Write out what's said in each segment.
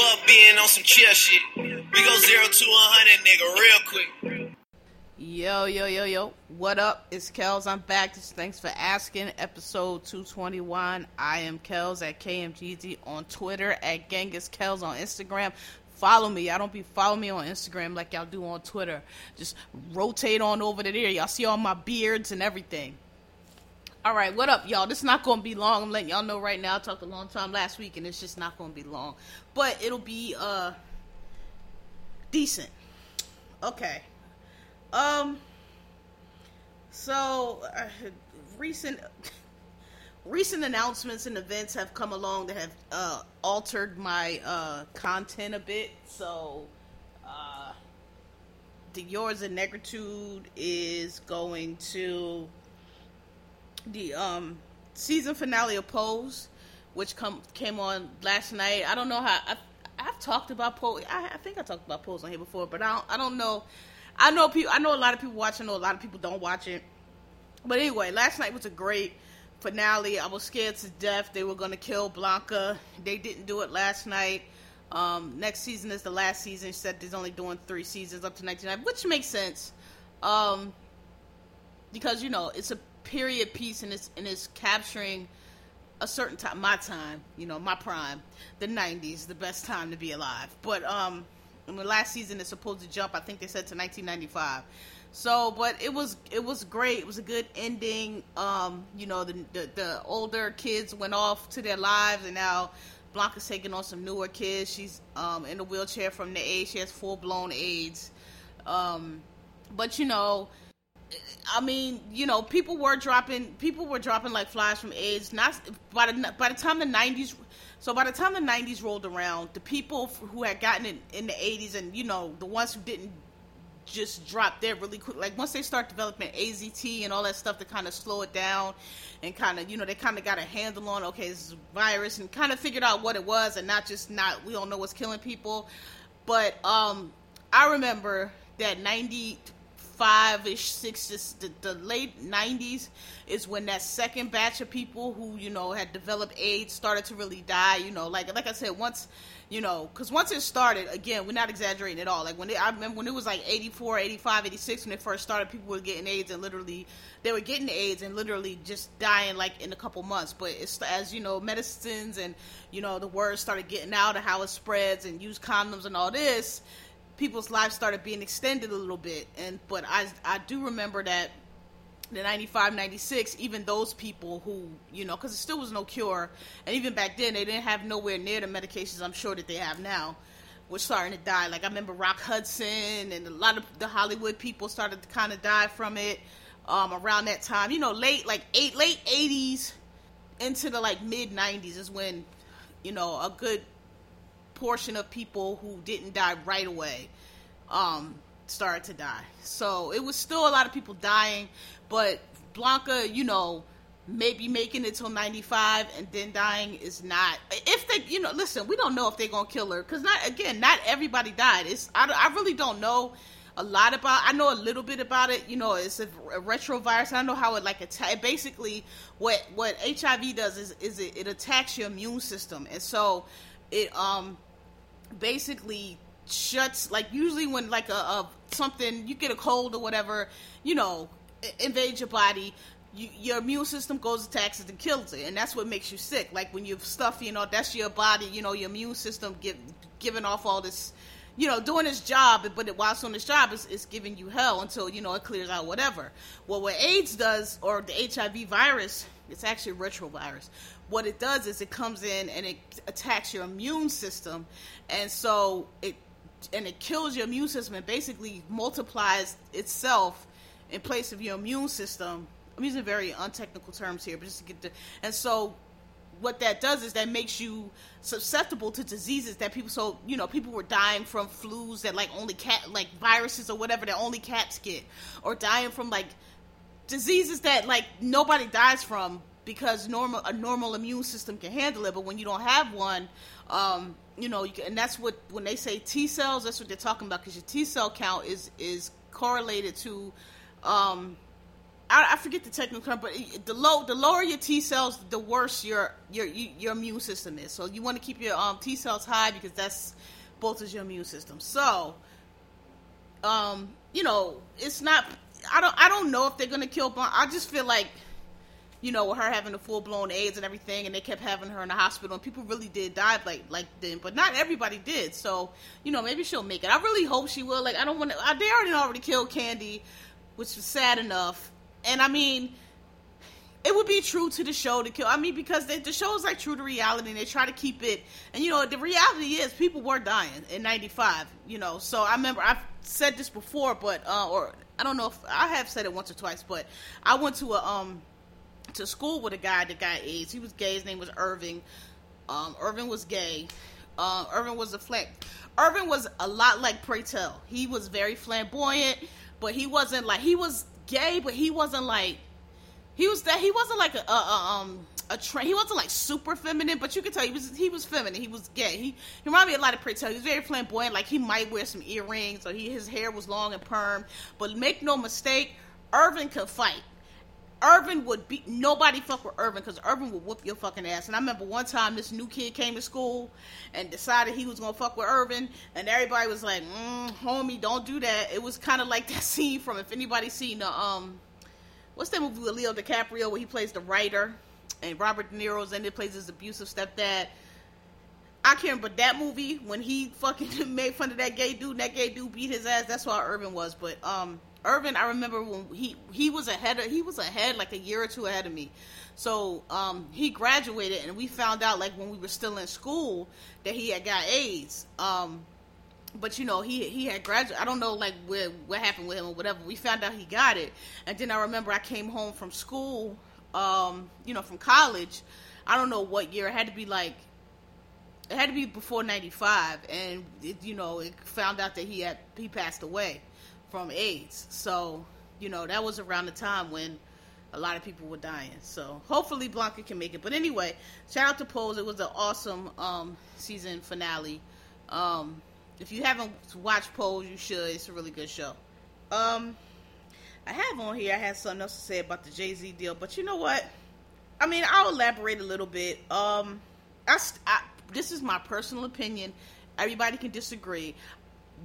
Fuck being on some chill shit. We go zero to hundred, nigga, real quick. Yo, yo, yo, yo. What up? It's Kels. I'm back. Thanks for asking. Episode 221. I am Kels at KMGZ on Twitter, at Genghis Kels on Instagram. Follow me. I don't be follow me on Instagram like y'all do on Twitter. Just rotate on over to there. Y'all see all my beards and everything. All right, what up, y'all? This is not gonna be long. I'm letting y'all know right now. I talked a long time last week, and it's just not gonna be long, but it'll be uh decent. Okay. Um. So, uh, recent recent announcements and events have come along that have uh, altered my uh, content a bit. So, uh, the yours and negritude is going to the um, season finale of Pose, which come came on last night. I don't know how I, I've talked about Pose. I, I think I talked about Pose on here before, but I don't, I don't know. I know people. I know a lot of people watch. I know a lot of people don't watch it. But anyway, last night was a great finale. I was scared to death they were going to kill Blanca. They didn't do it last night. Um, next season is the last season. She said there's only doing three seasons up to 99, which makes sense. Um, because you know it's a period piece and it's and it's capturing a certain time, my time, you know, my prime, the 90s, the best time to be alive. But um, the last season is supposed to jump. I think they said to 1995. So, but it was it was great. It was a good ending. Um, you know, the, the the older kids went off to their lives, and now Blanca's taking on some newer kids. She's um in a wheelchair from the AIDS. She has full blown AIDS. Um, but you know, I mean, you know, people were dropping people were dropping like flies from AIDS. Not by the by the time the '90s. So by the time the '90s rolled around, the people who had gotten it in the '80s, and you know, the ones who didn't just drop dead really quick. Like once they start developing AZT and all that stuff to kind of slow it down and kind of, you know, they kind of got a handle on, okay, this is virus and kind of figured out what it was and not just not, we don't know what's killing people. But um, I remember that 95 ish, six, the, the late 90s is when that second batch of people who, you know, had developed AIDS started to really die. You know, like, like I said, once you know, because once it started, again, we're not exaggerating at all. Like when it, I remember when it was like 84, 85, 86, when it first started, people were getting AIDS and literally, they were getting AIDS and literally just dying like in a couple months. But it's as you know, medicines and you know the word started getting out of how it spreads and use condoms and all this, people's lives started being extended a little bit. And but I I do remember that the 95 96 even those people who you know because it still was no cure. And even back then they didn't have nowhere near the medications i'm sure that they have now were starting to die. Like i remember rock hudson and a lot of the hollywood people started to kind of die from it um, around that time. You know late like eight late 80s into the like mid 90s is when you know a good portion of people who didn't die right away um, started to die. So it was still a lot of people dying but Blanca, you know, maybe making it till 95 and then dying is not if they you know listen we don't know if they're gonna kill her because not again not everybody died. It's I, I really don't know a lot about i know a little bit about it you know it's a, a retrovirus i know how it like attack basically what what hiv does is is it, it attacks your immune system. And so it um basically shuts like usually when like a, a something you get a cold or whatever you know invades your body, you, your immune system goes attacks it and kills it, and that's what makes you sick. Like when you're stuffy, you know, that's your body, you know, your immune system give, giving off all this, you know, doing its job, but it, whilst on its job, it's, it's giving you hell until you know it clears out, whatever. Well, what AIDS does, or the HIV virus, it's actually a retrovirus. What it does is it comes in and it attacks your immune system, and so it and it kills your immune system and basically multiplies itself in place of your immune system. I'm using very untechnical terms here, but just to get the and so what that does is that makes you susceptible to diseases that people so you know people were dying from flus that like only cat like viruses or whatever that only cats get or dying from like diseases that like nobody dies from because normal a normal immune system can handle it but when you don't have one um you know you can, and that's what when they say T cells that's what they're talking about because your T cell count is is correlated to um I, forget the technical term, but the low the lower your T cells, the worse your your your immune system is. So you want to keep your um, T cells high because that's both is your immune system. So, um, you know, it's not. I don't. I don't know if they're gonna kill Blanc. I just feel like, you know, with her having the full blown AIDS and everything, and they kept having her in the hospital, and people really did die like like then, but not everybody did. So, you know, maybe she'll make it. I really hope she will. Like, I don't want to. They already already killed Candy, which was sad enough and I mean, it would be true to the show to kill. I mean, because they, the show is like true to reality, and they try to keep it. And you know, the reality is people were dying in '95. You know, so I remember I've said this before, but uh, or I don't know if I have said it once or twice, but I went to a um to school with a guy that got AIDS. He was gay. His name was Irving. Um, Irving was gay. Uh, Irving was a flat. Irving was a lot like Pray Tell. He was very flamboyant, but he wasn't like he was gay, but he wasn't like he was that he wasn't like a, a, a um a tra- he wasn't like super feminine, but you could tell he was he was feminine. He was gay. He he reminded me a lot of Pretty. He was very flamboyant. Like he might wear some earrings, or he his hair was long and perm. But make no mistake, Irvin could fight. Irvin would be nobody fuck with Irvin because Irvin would whoop your fucking ass. And I remember one time this new kid came to school and decided he was gonna fuck with Irvin, and everybody was like, mm, "Homie, don't do that." It was kind of like that scene from if anybody seen the um, what's that movie with Leo DiCaprio where he plays the writer and Robert De Niro's in it plays his abusive stepdad. I can't remember that movie when he fucking made fun of that gay dude. And that gay dude beat his ass. That's why Irvin was. But um, Irvin, I remember when he he was ahead of he was ahead like a year or two ahead of me. So um, he graduated, and we found out like when we were still in school that he had got AIDS. Um, but you know he he had graduated. I don't know like where what happened with him or whatever. We found out he got it, and then I remember I came home from school, um, you know, from college. I don't know what year. It had to be like it had to be before 95 and it, you know it found out that he had he passed away from AIDS. So, you know, that was around the time when a lot of people were dying. So hopefully Blanca can make it. But anyway, shout out to Pose. It was an awesome um, season finale. Um, if you haven't watched Pose, you should. It's a really good show. Um, I have on here. I had something else to say about the Jay Z deal, but you know what? I mean, I'll elaborate a little bit. Um, I, I, this is my personal opinion. Everybody can disagree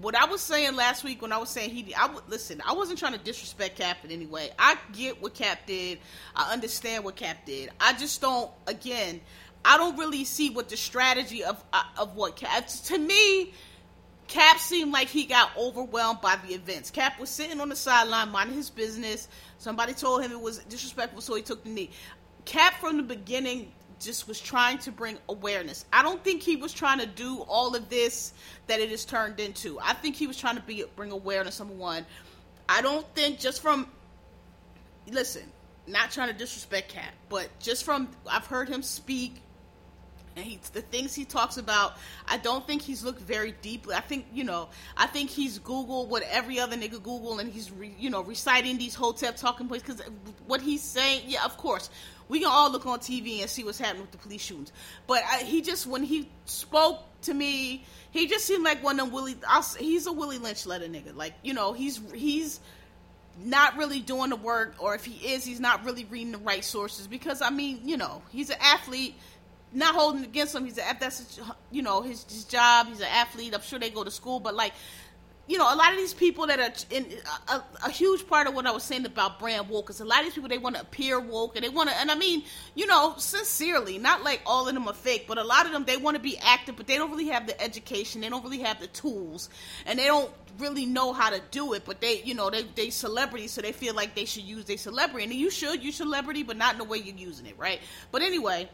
what I was saying last week when I was saying he, I would listen. I wasn't trying to disrespect Cap in any way. I get what Cap did. I understand what Cap did. I just don't. Again, I don't really see what the strategy of uh, of what Cap. To me, Cap seemed like he got overwhelmed by the events. Cap was sitting on the sideline minding his business. Somebody told him it was disrespectful, so he took the knee. Cap from the beginning just was trying to bring awareness. I don't think he was trying to do all of this that it is turned into. I think he was trying to be bring awareness. Number one, I don't think just from listen, not trying to disrespect Cap, but just from I've heard him speak and he the things he talks about i don't think he's looked very deeply i think you know i think he's googled what every other nigga google and he's re, you know reciting these hotep talking points because what he's saying yeah of course we can all look on TV and see what's happening with the police shootings. But I, he just, when he spoke to me, he just seemed like one of them Willie. I'll, he's a Willie Lynch letter nigga. Like you know, he's he's not really doing the work, or if he is, he's not really reading the right sources. Because I mean, you know, he's an athlete. Not holding against him. He's a that's you know his his job. He's an athlete. I'm sure they go to school, but like you know, a lot of these people that are in a, a, huge part of what I was saying about brand woke is a lot of these people they want to appear woke and they want to, and I mean, you know, sincerely, not like all of them are fake, but a lot of them they want to be active, but they don't really have the education, they don't really have the tools, and they don't really know how to do it. But they, you know, they they celebrities, so they feel like they should use their celebrity, and you should use celebrity, but not in the way you're using it, right? But anyway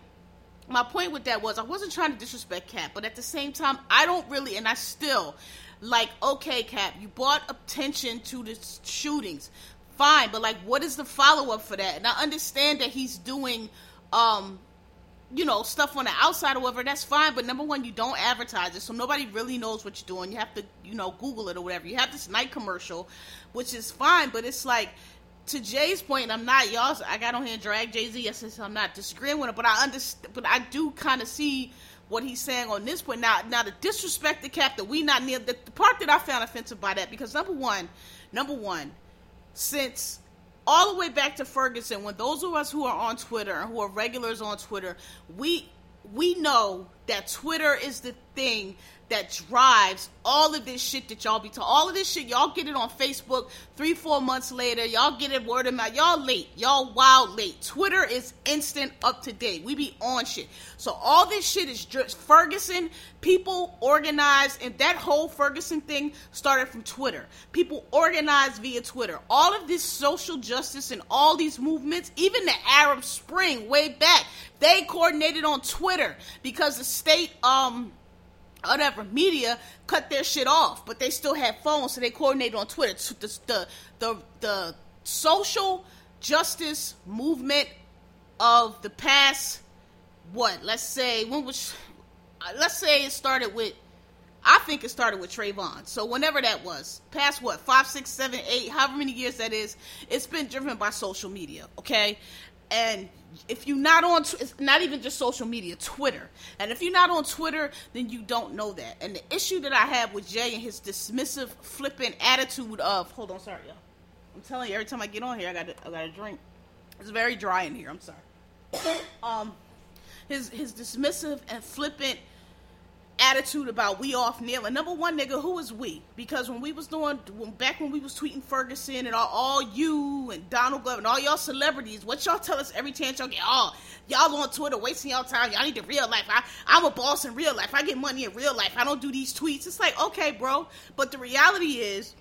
my point with that was I wasn't trying to disrespect Cap, but at the same time, I don't really, and I still like, okay, Cap, you brought attention to the shootings. Fine, but like what is the follow up for that? And I understand that he's doing um you know, stuff on the outside or whatever, that's fine. But number one, you don't advertise it, so nobody really knows what you're doing. You have to, you know, Google it or whatever. You have this Nike commercial, which is fine, but it's like to Jay's point, I'm not y'all. I got on here and drag Jay Z. Yes, I'm not disagreeing with him, but I understand. But I do kind of see what he's saying on this point. Now, now the disrespect the cap that we not near the, the part that I found offensive by that because number one, number one, since all the way back to Ferguson, when those of us who are on Twitter and who are regulars on Twitter, we we know that Twitter is the thing that drives all of this shit that y'all be talking. All of this shit, y'all get it on Facebook three, four months later. Y'all get it word of mouth. Y'all late. Y'all wild late. Twitter is instant up to date. We be on shit. So all this shit is just Ferguson. People organized, and that whole Ferguson thing started from Twitter. People organized via Twitter. All of this social justice and all these movements, even the Arab Spring way back, they coordinated on Twitter because the state, um, whatever media cut their shit off, but they still had phones, so they coordinated on Twitter. The the the, the social justice movement of the past, what? Let's say when was? Let's say it started with. I think it started with Trayvon. So whenever that was, past what five, six, seven, eight, however many years that is, it's been driven by social media. Okay, and if you're not on, it's not even just social media, Twitter. And if you're not on Twitter, then you don't know that. And the issue that I have with Jay and his dismissive, flippant attitude of, hold on, sorry, y'all. I'm telling you, every time I get on here, I got I got a drink. It's very dry in here. I'm sorry. um, his his dismissive and flippant attitude about we off kneeling. Number one, nigga, who is we? Because when we was doing, when, back when we was tweeting Ferguson and all, all you and Donald Glover and all y'all celebrities, what y'all tell us every chance y'all get? Oh, y'all on Twitter wasting y'all time. Y'all need the real life. I, I'm a boss in real life. I get money in real life. I don't do these tweets. It's like, okay, bro. But the reality is,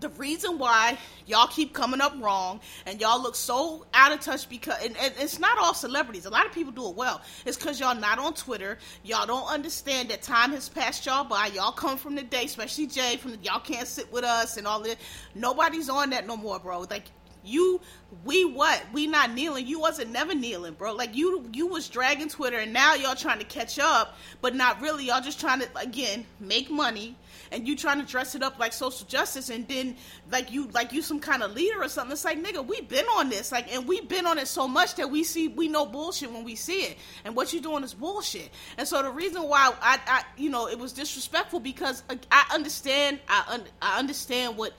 the reason why y'all keep coming up wrong and y'all look so out of touch because and, and, it's not all celebrities. A lot of people do it well. It's because y'all not on twitter. Y'all don't understand that time has passed y'all by. Y'all come from the day especially jay from the, y'all can't sit with us and all that nobody's on that no more bro. Like you we what we not kneeling you wasn't never kneeling bro like you you was dragging twitter and now y'all trying to catch up but not really y'all just trying to again make money and you trying to dress it up like social justice and then like you like you some kind of leader or something. It's like nigga, we been on this like and we been on it so much that we see we know bullshit when we see it. And what you doing is bullshit. And so the reason why I, I you know it was disrespectful because uh, I understand I un, I understand what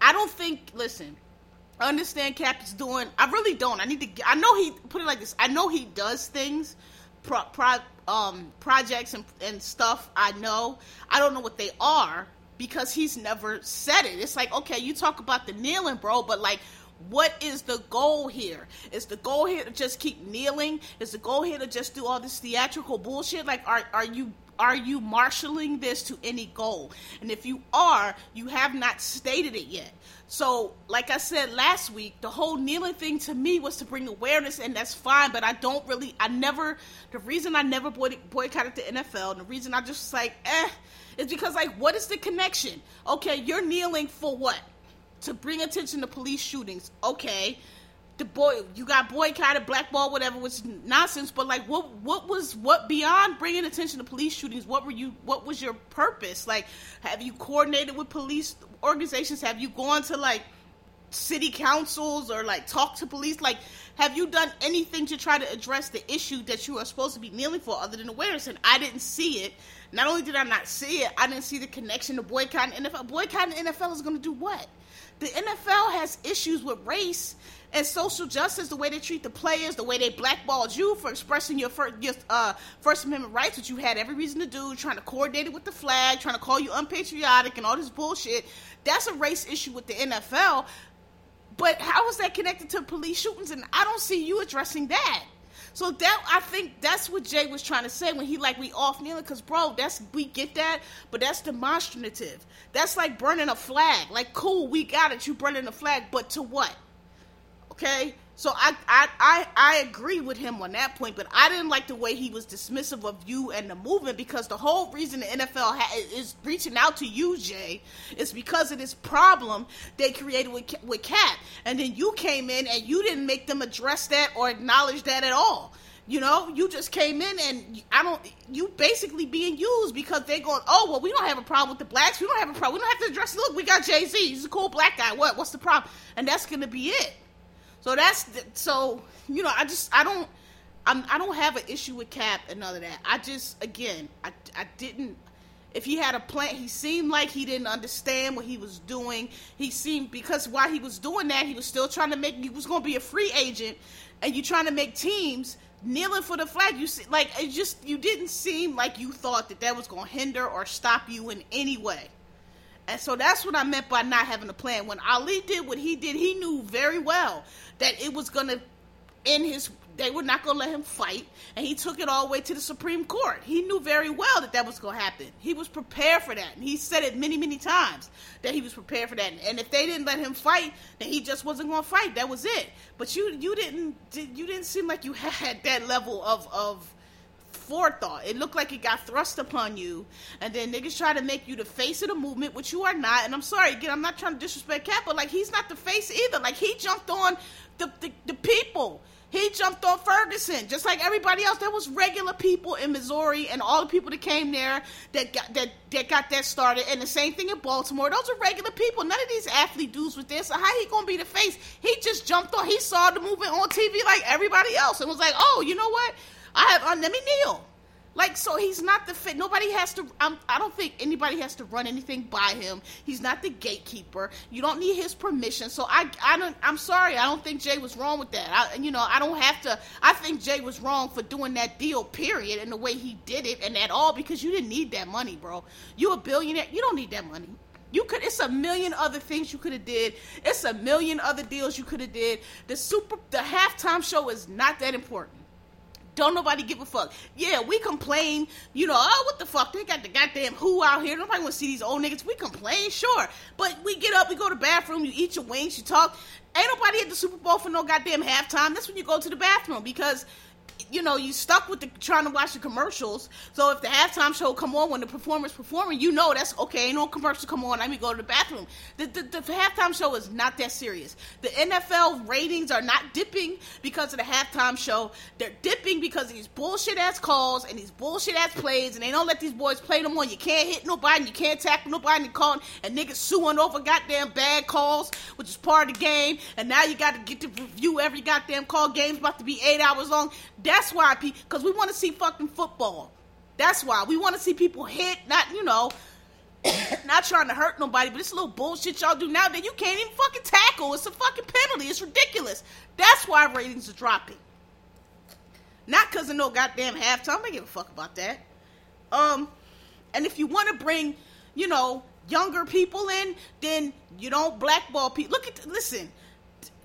I don't think listen Understand Cap is doing. I really don't. I need to. I know he put it like this. I know he does things, pro, pro, um, projects and, and stuff I know. I don't know what they are because he's never said it. It's like, okay, you talk about the kneeling, bro, but like, what is the goal here? Is the goal here to just keep kneeling? Is the goal here to just do all this theatrical bullshit? Like, are are you are you marshaling this to any goal? And if you are, you have not stated it yet. So, like I said last week, the whole kneeling thing to me was to bring awareness, and that's fine. But I don't really, I never, the reason I never boy, boycotted the NFL, and the reason I just like, eh, is because like, what is the connection? Okay, you're kneeling for what? To bring attention to police shootings. Okay, the boy you got boycotted, blackball, whatever was nonsense. But like, what what was what beyond bringing attention to police shootings? What were you? What was your purpose? Like, have you coordinated with police organizations? Have you gone to like city councils or like talk to police? Like, have you done anything to try to address the issue that you are supposed to be kneeling for, other than awareness? And I didn't see it. Not only did I not see it, I didn't see the connection to boycotting NFL. Boycotting NFL is going to do what? The NFL has issues with race and social justice, the way they treat the players, the way they blackballed you for expressing your first, your, uh, First Amendment rights, which you had every reason to do, trying to coordinate it with the flag, trying to call you unpatriotic and all this bullshit. That's a race issue with the NFL. But how is that connected to police shootings? And I don't see you addressing that. So that I think that's what Jay was trying to say when he like we off kneeling, cause bro, that's we get that, but that's demonstrative. That's like burning a flag. Like cool, we got it, you burning a flag, but to what? Okay, so I, I I I agree with him on that point, but I didn't like the way he was dismissive of you and the movement because the whole reason the NFL ha- is reaching out to you, Jay, is because of this problem they created with with Cap, and then you came in and you didn't make them address that or acknowledge that at all. You know, you just came in and I don't. You basically being used because they going, oh well, we don't have a problem with the blacks. We don't have a problem. We don't have to address. Look, we got Jay Z. He's a cool black guy. What? What's the problem? And that's gonna be it. So that's the, so you know. I just I don't. I'm, I don't have an issue with Cap and none of that. I just again I I didn't. If he had a plan, he seemed like he didn't understand what he was doing. He seemed because while he was doing that, he was still trying to make. He was going to be a free agent, and you trying to make teams kneeling for the flag. You see, like it just you didn't seem like you thought that that was going to hinder or stop you in any way. And so that's what I meant by not having a plan. When Ali did what he did, he knew very well that it was going to end his they were not going to let him fight, and he took it all the way to the Supreme Court. He knew very well that that was going to happen. He was prepared for that, and he said it many, many times that he was prepared for that. And if they didn't let him fight, then he just wasn't going to fight. That was it. But you, you didn't, you didn't seem like you had that level of of forethought. It looked like it got thrust upon you, and then niggas try to make you the face of the movement, which you are not. And I'm sorry, again, I'm not trying to disrespect Cap, but like he's not the face either. Like he jumped on the, the, the people. He jumped on Ferguson, just like everybody else. There was regular people in Missouri, and all the people that came there that got that that got that started. And the same thing in Baltimore. Those are regular people. None of these athlete dudes with this. So how he gonna be the face? He just jumped on. He saw the movement on TV like everybody else, and was like, "Oh, you know what? I have. Uh, let me kneel." Like so, he's not the fit. Nobody has to. I'm, I do not think anybody has to run anything by him. He's not the gatekeeper. You don't need his permission. So I, I don't. I'm sorry. I don't think Jay was wrong with that. I, you know, I don't have to. I think Jay was wrong for doing that deal. Period. And the way he did it, and at all, because you didn't need that money, bro. You a billionaire. You don't need that money. You could. It's a million other things you could have did. It's a million other deals you could have did. The super. The halftime show is not that important. Don't nobody give a fuck. Yeah, we complain, you know, oh, what the fuck? They got the goddamn who out here. Nobody want to see these old niggas. We complain, sure. But we get up, we go to the bathroom, you eat your wings, you talk. Ain't nobody at the Super Bowl for no goddamn halftime. That's when you go to the bathroom because you know, you stuck with the trying to watch the commercials. So if the halftime show come on when the performer's performing, you know that's okay. No commercial come on. Let me go to the bathroom. The, the, the halftime show is not that serious. The NFL ratings are not dipping because of the halftime show. They're dipping because of these bullshit ass calls and these bullshit ass plays, and they don't let these boys play no more. You can't hit nobody, you can't tackle nobody, and calling and niggas suing over goddamn bad calls, which is part of the game. And now you got to get to review every goddamn call. Game's about to be eight hours long. That's why, people because we want to see fucking football. That's why we want to see people hit, not you know, not trying to hurt nobody, but a little bullshit y'all do now that you can't even fucking tackle. It's a fucking penalty. It's ridiculous. That's why ratings are dropping. Not because of no goddamn halftime. I don't give a fuck about that. Um, and if you want to bring, you know, younger people in, then you don't blackball people. Look at, listen,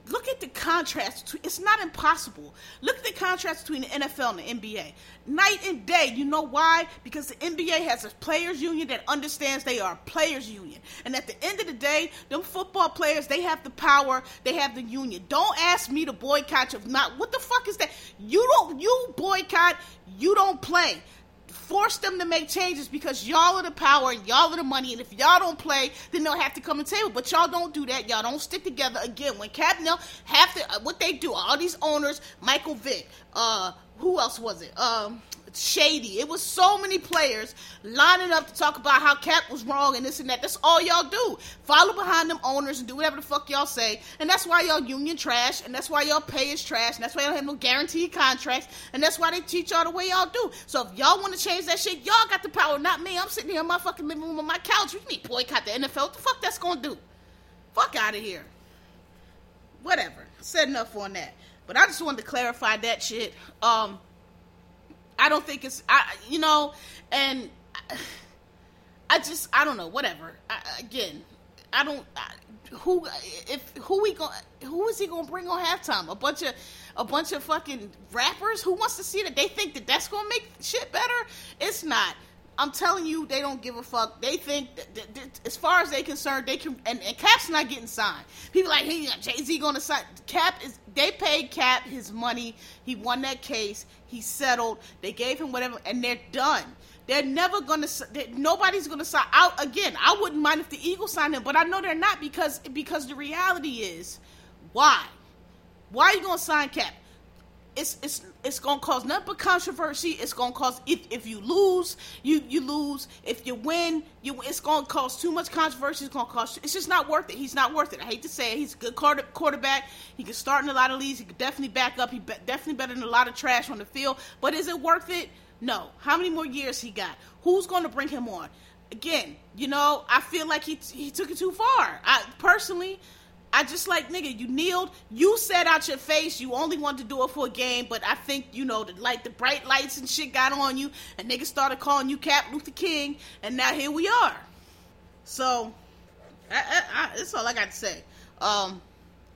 look at the contrast. It's not impossible. Look at the contrast between the NFL and the NBA. Night and day. You know why? Because the NBA has a players union that understands they are a players union. And at the end of the day, them football players, they have the power, they have the union. Don't ask me to boycott you. Not what the fuck is that? You don't you boycott, you don't play force them to make changes because y'all are the power and y'all are the money. And if y'all don't play, then they'll have to come and table. But y'all don't do that. Y'all don't stick together. Again, when Capnell have to, uh, what they do, all these owners, Michael Vick, uh, who else was it? Um, shady. It was so many players lining up to talk about how Cap was wrong and this and that. That's all y'all do. Follow behind them owners and do whatever the fuck y'all say. And that's why y'all union trash. And that's why y'all pay is trash. And that's why y'all have no guaranteed contracts. And that's why they teach y'all the way y'all do. So if y'all want to change that shit, y'all got the power, not me. I'm sitting here in my fucking living room on my couch. You mean boycott the NFL? What the fuck that's gonna do? Fuck out of here. Whatever. Said enough on that. But I just wanted to clarify that shit. Um, I don't think it's I you know, and I, just I don't know. Whatever. I, again, I don't. I, who if who we going who is he gonna bring on halftime? A bunch of a bunch of fucking rappers who wants to see that they think that that's gonna make shit better. It's not. I'm telling you, they don't give a fuck. They think, that, that, that, as far as they concerned, they can. And, and Cap's not getting signed. People like, hey, Jay Z going to sign. Cap is. They paid Cap his money. He won that case. He settled. They gave him whatever, and they're done. They're never gonna. Nobody's gonna sign out again. I wouldn't mind if the Eagles signed him, but I know they're not because because the reality is, why? Why are you gonna sign Cap? It's it's it's gonna cause nothing but controversy. It's gonna cause if if you lose, you you lose. If you win, you it's gonna cause too much controversy. It's gonna cause. It's just not worth it. He's not worth it. I hate to say it. He's a good quarterback. He can start in a lot of leagues. He could definitely back up. He be, definitely better than a lot of trash on the field. But is it worth it? No. How many more years he got? Who's gonna bring him on? Again, you know, I feel like he he took it too far. I personally. I just like nigga, you kneeled, you said out your face you only wanted to do it for a game, but I think you know the light, the bright lights and shit got on you, and niggas started calling you Cap Luther King, and now here we are. So, I, I, I, that's all I got to say. Um,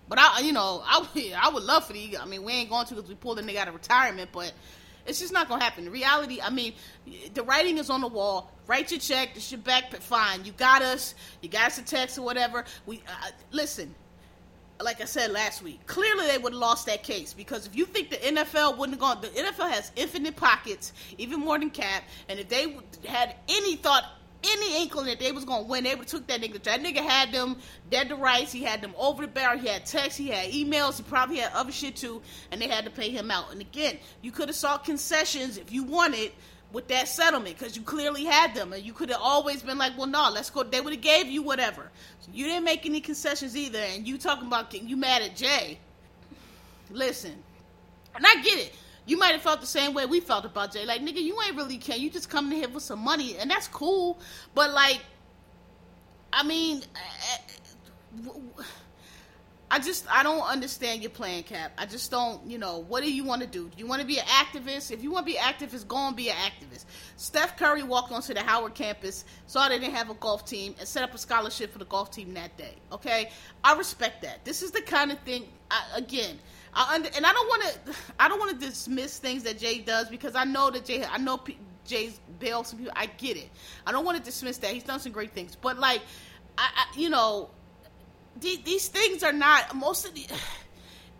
but I, you know, I, I would love for the. I mean, we ain't going to because we pulled the nigga out of retirement, but it's just not gonna happen. The reality, I mean, the writing is on the wall. Write your check. This your back. Fine. You got us. You got us a text or whatever. We uh, listen like I said last week, clearly they would have lost that case because if you think the NFL wouldn't have gone, the NFL has infinite pockets, even more than Cap, and if they had any thought, any inkling that they was gonna win, they would took that nigga. That nigga had them dead to rights. He had them over the barrel. He had texts. He had emails. He probably had other shit too, and they had to pay him out. And again, you could have sought concessions if you wanted with that settlement because you clearly had them and you could have always been like well no let's go they would have gave you whatever. So you didn't make any concessions either and you talking about getting you mad at jay. Listen and i get it. You might have felt the same way we felt about jay. Like nigga you ain't really care. You just coming here for some money and that's cool but like i mean uh, I just I don't understand your plan, Cap. I just don't, you know, what do you want to do? Do you want to be an activist? If you want to be an activist, go and be an activist. Steph Curry walked onto the Howard campus, saw they didn't have a golf team, and set up a scholarship for the golf team that day. Okay, I respect that. This is the kind of thing. I, again, I under, and I don't want to I don't want to dismiss things that Jay does because I know that Jay I know Jay's bailed some people. I get it. I don't want to dismiss that. He's done some great things, but like, I, I you know these, things are not most of the.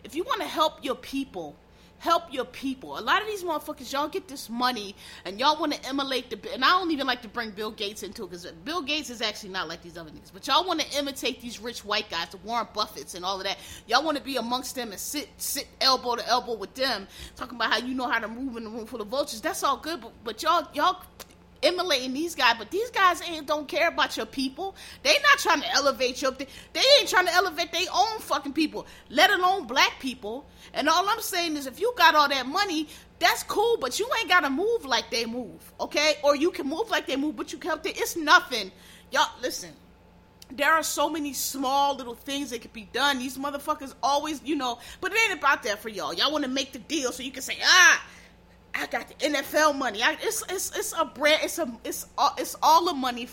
If you want to help your people, help your people. A lot of these motherfuckers, y'all get this money and y'all want to emulate the. And I don't even like to bring Bill Gates into it because Bill Gates is actually not like these other niggas. But y'all want to imitate these rich white guys, the Warren Buffetts and all of that. Y'all want to be amongst them and sit sit elbow to elbow with them, talking about how you know how to move in a room full of vultures. That's all good, but, but y'all y'all emulating these guys, but these guys ain't don't care about your people. They not trying to elevate your. They ain't trying to elevate their own fucking people, let alone black people. And all I'm saying is, if you got all that money, that's cool, but you ain't gotta move like they move, okay? Or you can move like they move, but you can't. It's nothing. Y'all listen. There are so many small little things that could be done. These motherfuckers always, you know, but it ain't about that for y'all. Y'all want to make the deal so you can say, ah, I got the NFL money. I, it's it's it's a brand. It's a it's all it's all the money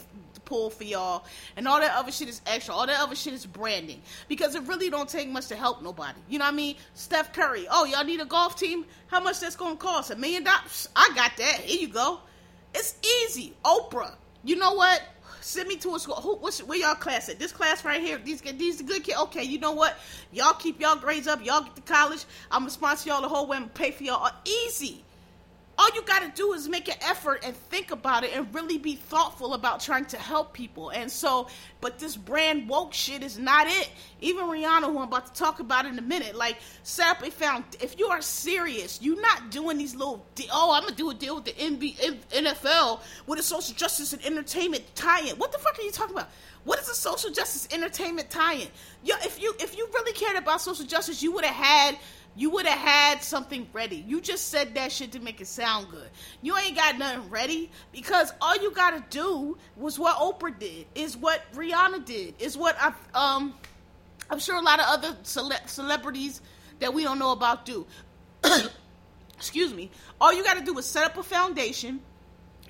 pool for y'all, and all that other shit is extra. All that other shit is branding because it really don't take much to help nobody. You know what I mean? Steph Curry. Oh, y'all need a golf team? How much that's gonna cost? A million dollars? I got that. Here you go. It's easy. Oprah. You know what? Send me to a school. Who, what's, where y'all class at? This class right here. These these good kids. Okay, you know what? Y'all keep y'all grades up. Y'all get to college. I'm gonna sponsor y'all the whole way and pay for y'all. Uh, easy all you got to do is make an effort and think about it and really be thoughtful about trying to help people. And so, but this brand woke shit is not it. Even Rihanna, who I'm about to talk about in a minute, like Sarah found, if you are serious, you're not doing these little, de- oh, I'm gonna do a deal with the NBA, NFL with a social justice and entertainment tie-in. What the fuck are you talking about? What is a social justice entertainment tie-in? Yo, if you if you really cared about social justice, you would have had you would have had something ready. You just said that shit to make it sound good. You ain't got nothing ready because all you gotta do was what Oprah did, is what Rihanna did, is what I um I'm sure a lot of other cele- celebrities that we don't know about do. Excuse me. All you gotta do is set up a foundation.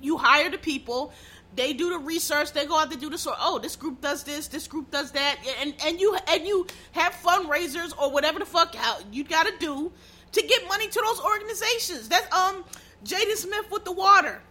You hire the people they do the research. They go out to do the sort. Oh, this group does this. This group does that. And and you and you have fundraisers or whatever the fuck how you got to do to get money to those organizations. That's um Jaden Smith with the water.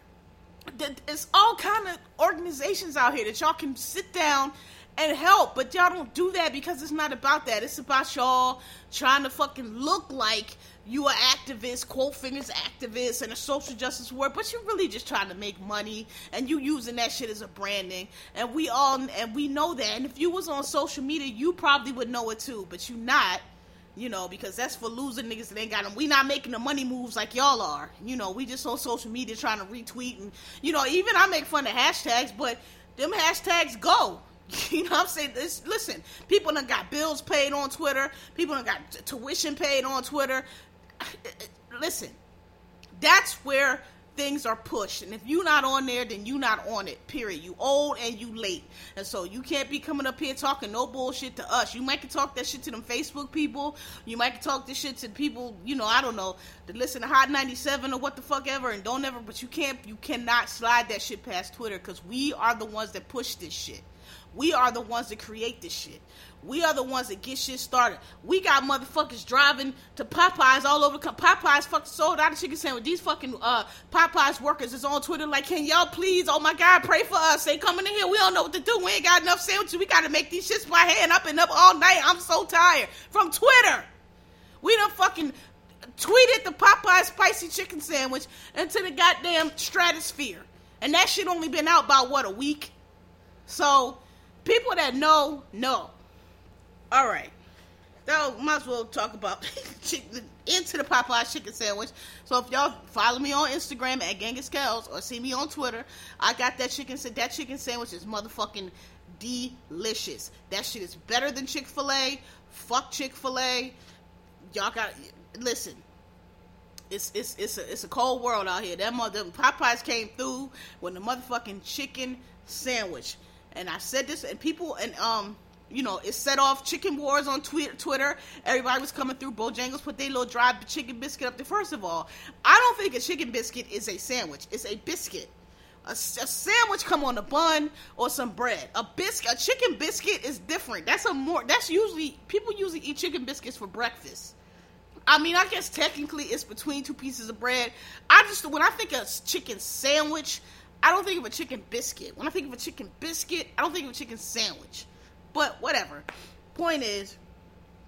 It's all kind of organizations out here that y'all can sit down and help, but y'all don't do that because it's not about that. It's about y'all trying to fucking look like you are activist, quote fingers activist, and a social justice word, but you're really just trying to make money, and you using that shit as a branding, and we all and we know that. And if you was on social media, you probably would know it too, but you not. You know, because that's for losing niggas that ain't got them. We not making the money moves like y'all are. You know, we just on social media trying to retweet and you know, even I make fun of hashtags, but them hashtags go. You know what I'm saying? This, listen, people done got bills paid on Twitter. People done got t- tuition paid on Twitter. Listen, that's where things are pushed. And if you're not on there, then you're not on it. Period. You old and you late. And so you can't be coming up here talking no bullshit to us. You might can talk that shit to them Facebook people. You might can talk this shit to people, you know, I don't know, that listen to Hot 97 or what the fuck ever and don't ever but you can't you cannot slide that shit past Twitter because we are the ones that push this shit. We are the ones that create this shit. We are the ones that get shit started. We got motherfuckers driving to Popeyes all over. Popeyes fucking sold out of chicken sandwich. These fucking uh, Popeyes workers is on Twitter like, can y'all please? Oh my God, pray for us. They coming in here. We don't know what to do. We ain't got enough sandwiches. We got to make these shits by hand up and up all night. I'm so tired. From Twitter. We done fucking tweeted the Popeyes spicy chicken sandwich into the goddamn stratosphere. And that shit only been out about, what, a week? So, people that know, know. All right. So might as well talk about into the Popeye chicken sandwich. So if y'all follow me on Instagram at Genghis Kells or see me on Twitter, I got that chicken. That chicken sandwich is motherfucking delicious. That shit is better than Chick Fil A. Fuck Chick Fil A. Y'all got listen. It's it's it's a it's a cold world out here. That mother Popeyes came through with the motherfucking chicken sandwich, and I said this, and people and um you know, it set off chicken wars on Twitter. Everybody was coming through. Bojangles put their little dry chicken biscuit up there. First of all, I don't think a chicken biscuit is a sandwich. It's a biscuit. A, a, sandwich come on a bun or some bread. A biscuit, a chicken biscuit is different. That's a more. That's usually people usually eat chicken biscuits for breakfast. I mean, I guess technically it's between two pieces of bread. I just when I think of chicken sandwich, I don't think of a chicken biscuit. When I think of a chicken biscuit, I don't think of a chicken sandwich. But whatever. Point is,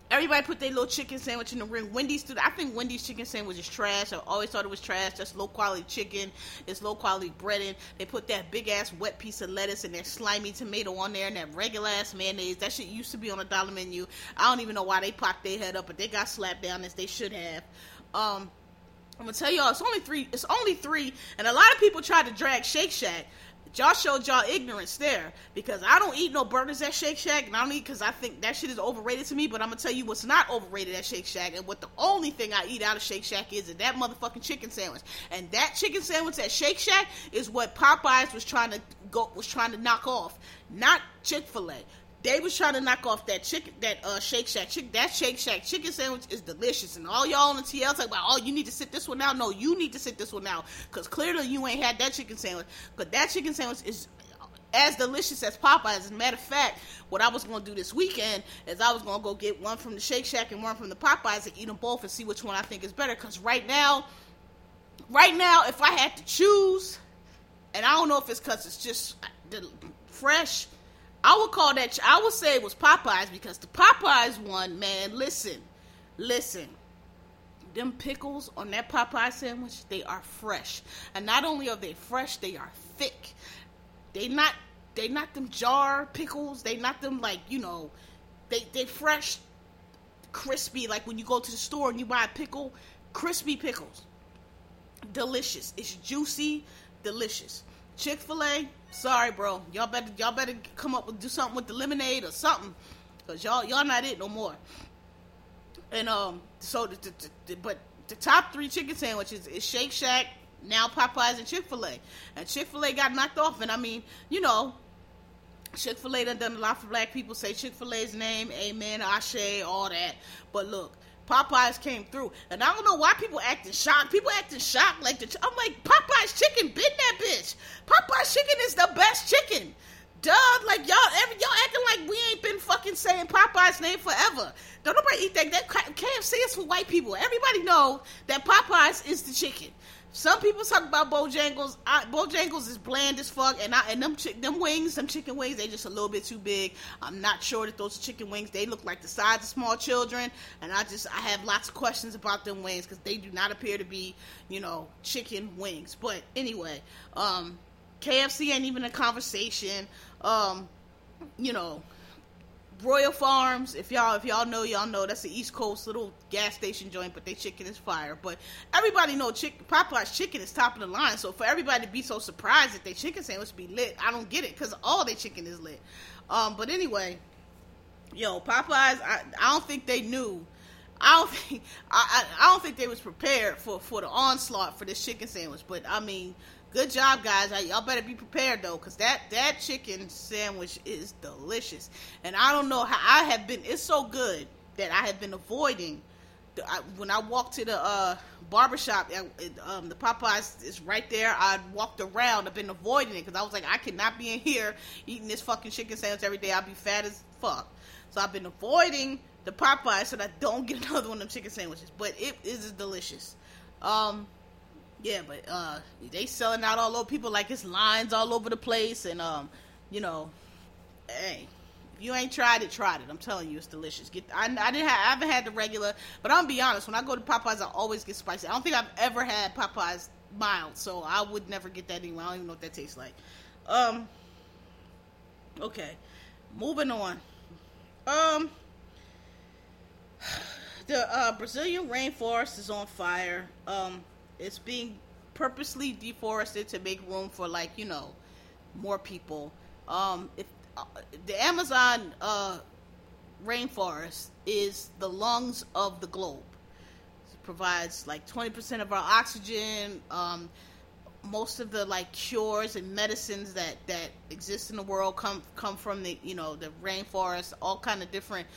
everybody put their little chicken sandwich in the ring. Wendy's, I think Wendy's chicken sandwich is trash. I always thought it was trash. That's low quality chicken. It's low quality breading. They put that big ass wet piece of lettuce and that slimy tomato on there and that regular ass mayonnaise. That shit used to be on a dollar menu. I don't even know why they popped their head up, but they got slapped down as they should have. Um, I'm gonna tell y'all, it's only three. It's only three, and a lot of people tried to drag Shake Shack y'all showed y'all ignorance there because I don't eat no burgers at Shake Shack, and I don't eat because I think that shit is overrated to me. But I'm gonna tell you what's not overrated at Shake Shack, and what the only thing I eat out of Shake Shack is, is that motherfucking chicken sandwich. And that chicken sandwich at Shake Shack is what Popeyes was trying to go was trying to knock off, not Chick Fil A. They was trying to knock off that chicken, that uh, Shake Shack chicken. That Shake Shack chicken sandwich is delicious, and all y'all on the TL talk about, oh, you need to sit this one out. No, you need to sit this one out, cause clearly you ain't had that chicken sandwich. But that chicken sandwich is as delicious as Popeyes. As a matter of fact, what I was to do this weekend is I was to go get one from the Shake Shack and one from the Popeyes and eat them both and see which one I think is better. Because right now, right now, if I had to choose, and I don't know if it's because it's just fresh I would call that. I would say it was Popeyes because the Popeyes one, man. Listen, listen. Them pickles on that Popeye sandwich, they are fresh, and not only are they fresh, they are thick. They not they not them jar pickles. They not them like you know, they they fresh, crispy. Like when you go to the store and you buy a pickle, crispy pickles. Delicious. It's juicy, delicious. Chick Fil A, sorry, bro. Y'all better y'all better come up with do something with the lemonade or something, cause y'all y'all not it no more. And um, so the, the, the, but the top three chicken sandwiches is Shake Shack, now Popeyes, and Chick Fil A. And Chick Fil A got knocked off, and I mean, you know, Chick Fil A done done a lot for black people. Say Chick Fil A's name, Amen, Ashe, all that. But look, Popeyes came through, and I don't know why people acting shocked. People acting shocked like the. I'm like Popeyes chicken, been that bitch. Popeyes chicken is the best chicken. Duh, like y'all, every, y'all acting like we ain't been fucking saying Popeyes name forever. Don't nobody eat that. That KFC is for white people. Everybody know that Popeyes is the chicken. Some people talk about Bojangles. I, Bojangles is bland as fuck, and I and them chi- them wings, them chicken wings, they just a little bit too big. I'm not sure that those chicken wings they look like the size of small children, and I just I have lots of questions about them wings because they do not appear to be you know chicken wings. But anyway, um, KFC ain't even a conversation. Um, you know, Royal Farms, if y'all if y'all know, y'all know that's the East Coast little gas station joint, but they chicken is fire. But everybody know chicken Popeye's chicken is top of the line. So for everybody to be so surprised that their chicken sandwich be lit, I don't get it because all their chicken is lit. Um, but anyway, yo, Popeyes, I, I don't think they knew. I don't think I, I, I don't think they was prepared for for the onslaught for this chicken sandwich. But I mean, good job, guys. Y'all better be prepared though, cause that that chicken sandwich is delicious. And I don't know how I have been. It's so good that I have been avoiding. The, I, when I walked to the uh, barbershop, um, the Popeyes is right there. I walked around. I've been avoiding it because I was like, I cannot be in here eating this fucking chicken sandwich every day. I'll be fat as fuck. So I've been avoiding the Popeyes so that I don't get another one of them chicken sandwiches. But it is delicious. Um, yeah, but uh, they selling out all over. People like it's lines all over the place, and um, you know, hey, if you ain't tried it, tried it. I'm telling you, it's delicious. Get I, I didn't have, I haven't had the regular, but I'm gonna be honest. When I go to Popeyes, I always get spicy. I don't think I've ever had Popeyes mild, so I would never get that anyway. I don't even know what that tastes like. Um, okay, moving on. Um, the uh, Brazilian rainforest is on fire. Um, it's being purposely deforested to make room for like you know more people. Um, if uh, the Amazon uh, rainforest is the lungs of the globe, it provides like twenty percent of our oxygen. Um, most of the like cures and medicines that that exist in the world come come from the you know the rainforest all kind of different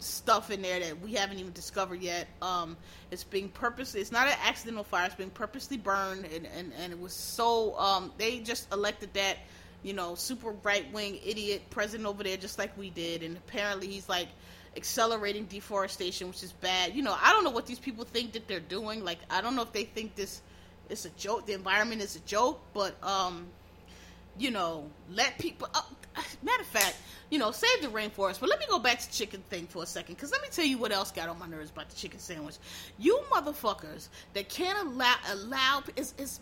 stuff in there that we haven't even discovered yet. Um, it's being purposely, it's not an accidental fire, it's being purposely burned, and, and, and it was so, um, they just elected that, you know, super right wing idiot president over there, just like we did, and apparently he's like accelerating deforestation, which is bad. You know, I don't know what these people think that they're doing. Like, I don't know if they think this is a joke, the environment is a joke, but, um, you know, let people. Uh, matter of fact, you know, save the rainforest. But let me go back to chicken thing for a second, because let me tell you what else got on my nerves about the chicken sandwich. You motherfuckers that can't allow allow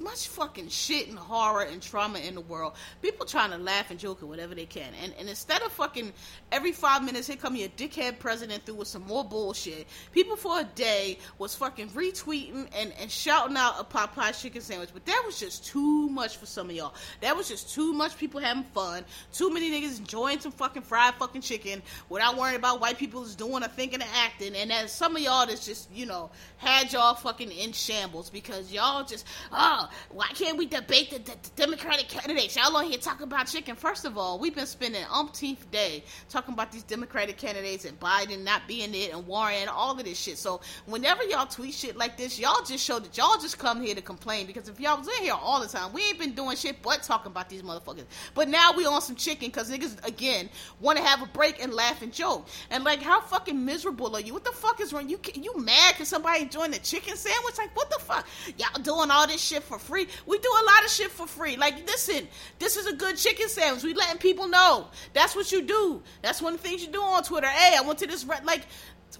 much fucking shit and horror and trauma in the world. People trying to laugh and joke or whatever they can, and and instead of fucking every five minutes here come your dickhead president through with some more bullshit. People for a day was fucking retweeting and and shouting out a Popeye chicken sandwich, but that was just too much for some of y'all. That was just too much people having fun. Too many niggas enjoying some fucking fried fucking chicken without worrying about white people is doing or thinking and acting. And as some of y'all that's just, you know, had y'all fucking in shambles because y'all just, oh, why can't we debate the, the, the Democratic candidates? Y'all on here talking about chicken. First of all, we've been spending umpteenth day talking about these Democratic candidates and Biden not being it and Warren and all of this shit. So whenever y'all tweet shit like this, y'all just show that y'all just come here to complain because if y'all was in here all the time, we ain't been doing shit but talking about these motherfuckers. But now we on some chicken because niggas again want to have a break and laugh and joke. And like, how fucking miserable are you? What the fuck is wrong? You you mad because somebody enjoying the chicken sandwich? Like, what the fuck? Y'all doing all this shit for free? We do a lot of shit for free. Like, listen, this is a good chicken sandwich. We letting people know. That's what you do. That's one of the things you do on Twitter. Hey, I went to this re-. like.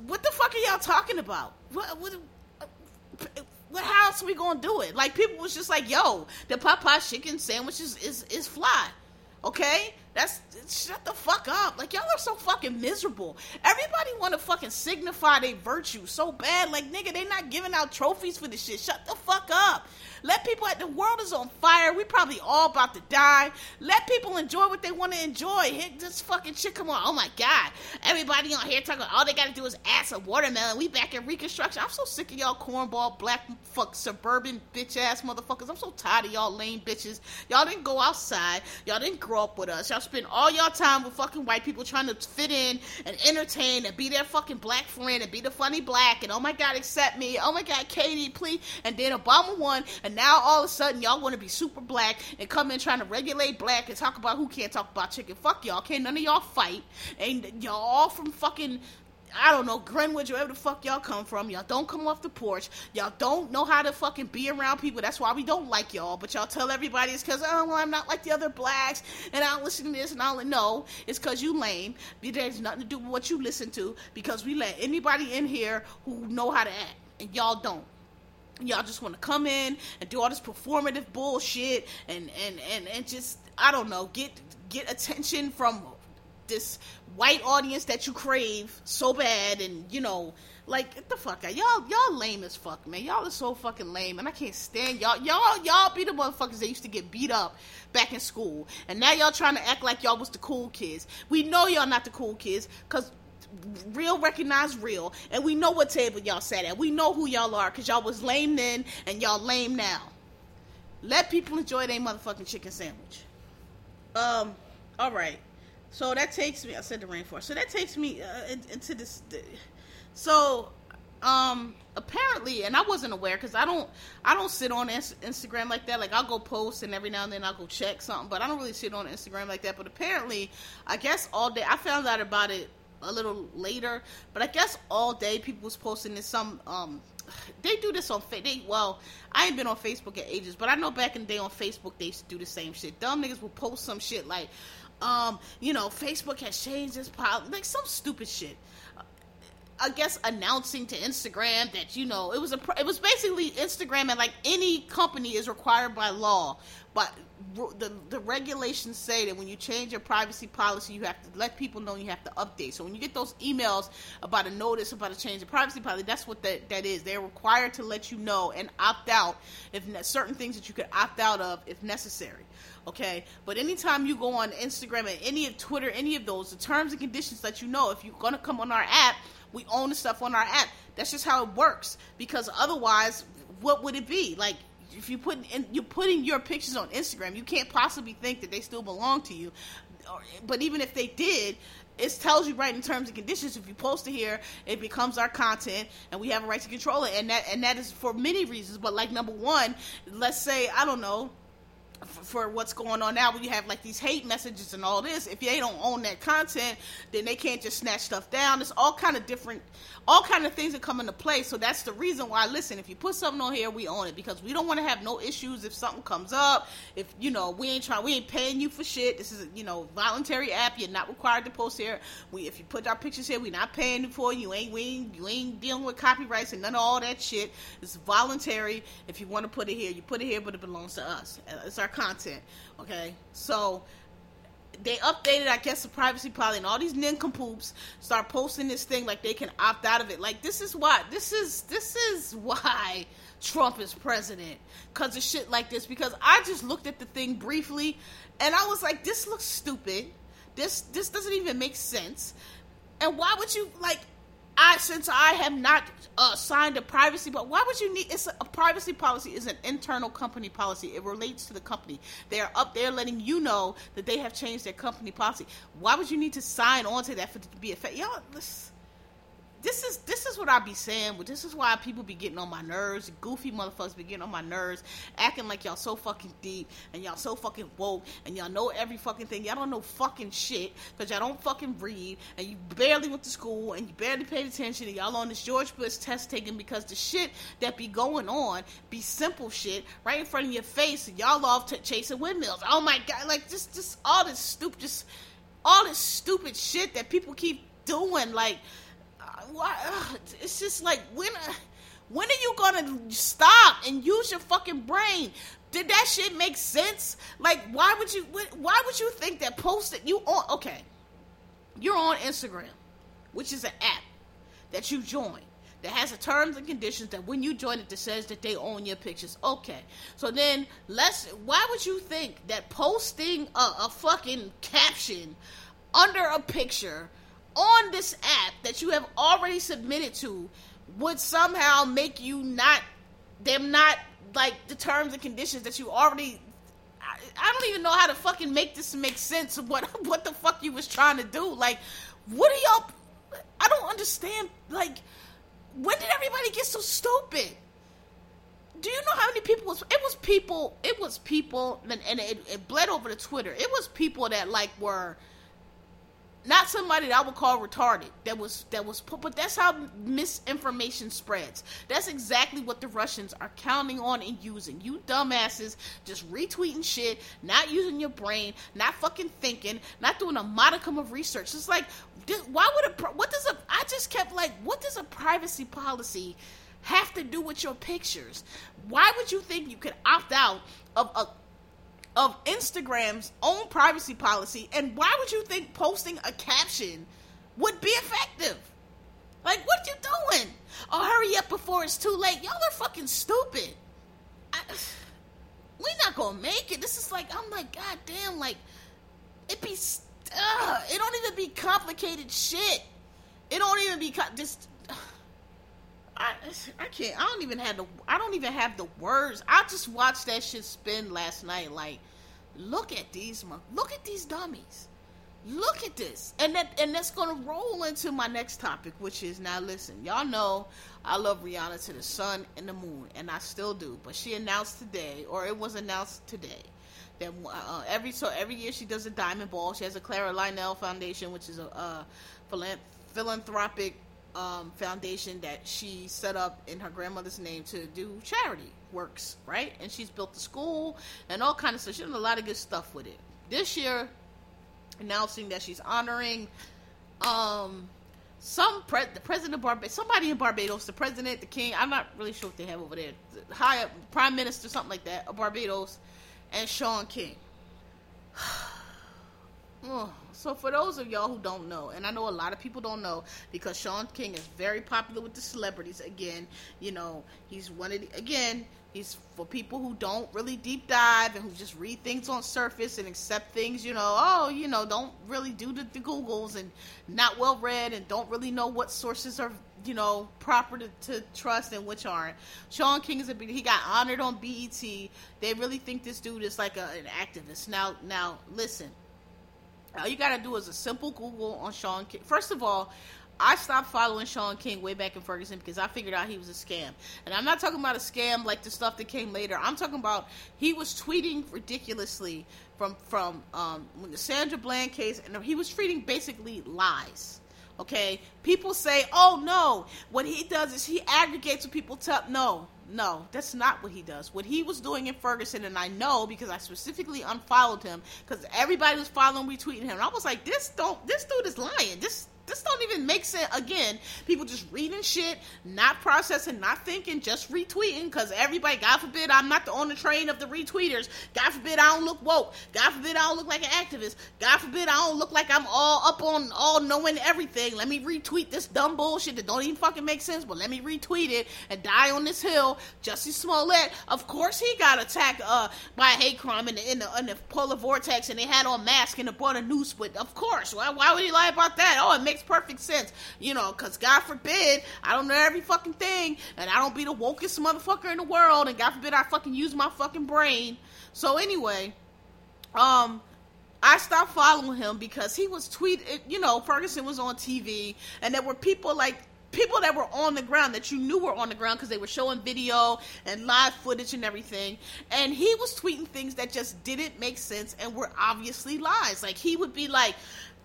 What the fuck are y'all talking about? What, what, what how else are we gonna do it? Like people was just like, yo, the Popeye chicken sandwich is, is, is fly. Okay? That's shut the fuck up. Like y'all are so fucking miserable. Everybody want to fucking signify their virtue so bad. Like nigga, they not giving out trophies for this shit. Shut the fuck up. Let people. At the world is on fire. We probably all about to die. Let people enjoy what they want to enjoy. Hit this fucking shit. Come on. Oh my god. Everybody on here talking. All they got to do is ask a watermelon. We back in Reconstruction. I'm so sick of y'all cornball black fuck suburban bitch ass motherfuckers. I'm so tired of y'all lame bitches. Y'all didn't go outside. Y'all didn't grow up with us. Y'all spend all y'all time with fucking white people trying to fit in and entertain and be their fucking black friend and be the funny black and oh my god, accept me. Oh my god, Katie, please. And then Obama won, and now all of a sudden y'all want to be super black and come in trying to regulate black and talk about who can't talk about chicken. Fuck y'all. Can't none of y'all fight. And y'all all from fucking I don't know, Greenwich, wherever the fuck y'all come from. Y'all don't come off the porch. Y'all don't know how to fucking be around people. That's why we don't like y'all. But y'all tell everybody it's because, oh, well, I'm not like the other blacks and I don't listen to this and I don't know. It's because you lame. There's nothing to do with what you listen to because we let anybody in here who know how to act and y'all don't y'all just want to come in and do all this performative bullshit and and and and just I don't know get get attention from this white audience that you crave so bad, and you know, like get the fuck out. Y'all y'all lame as fuck, man. Y'all are so fucking lame, and I can't stand y'all. Y'all y'all be the motherfuckers that used to get beat up back in school, and now y'all trying to act like y'all was the cool kids. We know y'all not the cool kids, cause real recognize real, and we know what table y'all sat at. We know who y'all are, cause y'all was lame then, and y'all lame now. Let people enjoy their motherfucking chicken sandwich. Um, all right. So that takes me. I said the rainforest. So that takes me uh, into this. So, um, apparently, and I wasn't aware because I don't, I don't sit on Instagram like that. Like I'll go post and every now and then I'll go check something, but I don't really sit on Instagram like that. But apparently, I guess all day I found out about it a little later, but I guess all day people was posting this some um they do this on they well I ain't been on Facebook in ages, but I know back in the day on Facebook they used to do the same shit. Dumb niggas will post some shit like, um, you know, Facebook has changed its policy, like some stupid shit. I guess announcing to Instagram that you know it was a it was basically Instagram and like any company is required by law, but the the regulations say that when you change your privacy policy, you have to let people know you have to update. So when you get those emails about a notice about a change of privacy policy, that's what that that is. They're required to let you know and opt out if certain things that you could opt out of if necessary okay but anytime you go on instagram and any of twitter any of those the terms and conditions that you know if you're to come on our app we own the stuff on our app. That's just how it works. Because otherwise, what would it be? Like if you put in, you're putting your pictures on Instagram, you can't possibly think that they still belong to you. But even if they did, it tells you right in terms and conditions. If you post it here, it becomes our content, and we have a right to control it. And that and that is for many reasons. But like number one, let's say I don't know for what's going on now when you have like these hate messages and all this if they don't own that content then they can't just snatch stuff down. It's all kind of different all kind of things that come into play. So that's the reason why listen if you put something on here we own it because we don't want to have no issues if something comes up if you know we ain't trying we ain't paying you for shit. This is you know voluntary app. You're not required to post here. We if you put our pictures here we're not paying you for you ain't we ain't, you ain't dealing with copyrights and none of all that shit. It's voluntary. If you want to put it here you put it here but it belongs to us. Uh, it's our content. Okay, so they updated, I guess, the privacy policy, and all these nincompoops start posting this thing like they can opt out of it. Like this is why this is this is why Trump is president because of shit like this. Because I just looked at the thing briefly, and I was like, this looks stupid. This this doesn't even make sense. And why would you like? I since I have not uh, signed a privacy, but why would you need? It's a, a, privacy policy is an internal company policy. It relates to the company. They are up there letting you know that they have changed their company policy. Why would you need to sign on to that for to be effective? Y'all, listen, this is this is what I be saying. But this is why people be getting on my nerves. Goofy motherfuckers be getting on my nerves, acting like y'all so fucking deep and y'all so fucking woke and y'all know every fucking thing. Y'all don't know fucking shit because y'all don't fucking read and you barely went to school and you barely paid attention and y'all on this George Bush test taking because the shit that be going on be simple shit right in front of your face and y'all off chasing windmills. Oh my god, like just just all this stupid, just all this stupid shit that people keep doing, like why? It's just like when, uh, when are you gonna stop and use your fucking brain? Did that shit make sense? Like, why would you? Why would you think that posted you on? Okay, you're on Instagram, which is an app that you join that has the terms and conditions that when you join it that says that they own your pictures. Okay. So then let's why would you think that posting a, a fucking caption under a picture on this app that you have already submitted to would somehow make you not them not like the terms and conditions that you already I, I don't even know how to fucking make this make sense of what what the fuck you was trying to do. Like, what are y'all? I don't understand. Like, when did everybody get so stupid? Do you know how many people was? It was people. It was people, and, and it, it bled over to Twitter. It was people that like were not somebody that I would call retarded. That was that was but that's how misinformation spreads. That's exactly what the Russians are counting on and using. You dumbasses just retweeting shit, not using your brain, not fucking thinking, not doing a modicum of research. It's like why would a what does a I just kept like what does a privacy policy have to do with your pictures? Why would you think you could opt out of a of Instagram's own privacy policy, and why would you think posting a caption would be effective? Like, what you doing? Oh, hurry up before it's too late. Y'all are fucking stupid. I, we not gonna make it. This is like, I'm like, god damn, like, it be, it don't even be complicated shit. It don't even be just. I, I can't. I don't even have the. I don't even have the words. I just watched that shit spin last night. Like, look at these. Look at these dummies. Look at this, and that and that's gonna roll into my next topic, which is now. Listen, y'all know I love Rihanna to the sun and the moon, and I still do. But she announced today, or it was announced today, that uh, every so every year she does a diamond ball. She has a Clara Lionel Foundation, which is a, a philanthropic um, foundation that she set up in her grandmother's name to do charity works, right? And she's built the school and all kind of stuff. She's done a lot of good stuff with it. This year, announcing that she's honoring um, some pre- the president of Barbados, somebody in Barbados, the president, the king. I'm not really sure what they have over there. The high prime minister, something like that, of Barbados, and Shaun King. so for those of y'all who don't know, and I know a lot of people don't know because Shaun King is very popular with the celebrities. Again, you know, he's one of the, again, he's for people who don't really deep dive and who just read things on surface and accept things, you know, oh, you know, don't really do the, the Googles and not well read and don't really know what sources are, you know, proper to, to trust and which aren't. Shaun King is a he got honored on BET. They really think this dude is like a, an activist. Now, now listen all you gotta do is a simple Google on Shaun King. First of all, I stopped following Shaun King way back in Ferguson because I figured out he was a scam. And I'm not talking about a scam like the stuff that came later. I'm talking about he was tweeting ridiculously from from um, when the Sandra Bland case, and he was tweeting basically lies. Okay, people say, "Oh no, what he does is he aggregates what people tell." No, no, that's not what he does. What he was doing in Ferguson, and I know because I specifically unfollowed him because everybody was following, retweeting him. And I was like, this don't, this dude is lying. This this don't even make sense. Again, people just reading shit, not processing, not thinking, just retweeting. Because everybody, God forbid, I'm not the on the train of the retweeters. God forbid, I don't look woke. God forbid, I don't look like an activist. God forbid, I don't look like I'm all up on all knowing everything. Let me retweet this dumb bullshit that don't even fucking make sense. But let me retweet it and die on this hill. Jussie Smollett, of course, he got attacked uh, by a hate crime in the, in the, in the polar vortex, and they had on mask and they brought a noose. But of course, why, why would he lie about that? Oh, it makes makes perfect sense. You know, because God forbid I don't know every fucking thing, and I don't be the wokest motherfucker in the world, and God forbid I fucking use my fucking brain. So anyway, um, I stopped following him because he was tweeting. You know, Ferguson was on TV, and there were people like people that were on the ground that you knew were on the ground because they were showing video and live footage and everything. And he was tweeting things that just didn't make sense and were obviously lies. Like he would be like,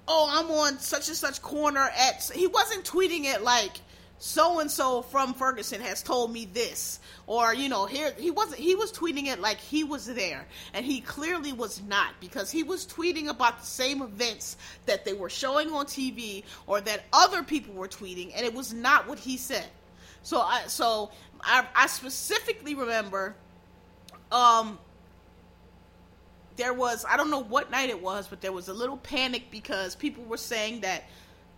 oh, I'm on such and such corner at. He wasn't tweeting it like so and so from Ferguson has told me this, or you know, here he wasn't. He was tweeting it like he was there, and he clearly was not because he was tweeting about the same events that they were showing on TV or that other people were tweeting, and it was not what he said. So I so I, I specifically remember um there was I don't know what night it was, but there was a little panic because people were saying that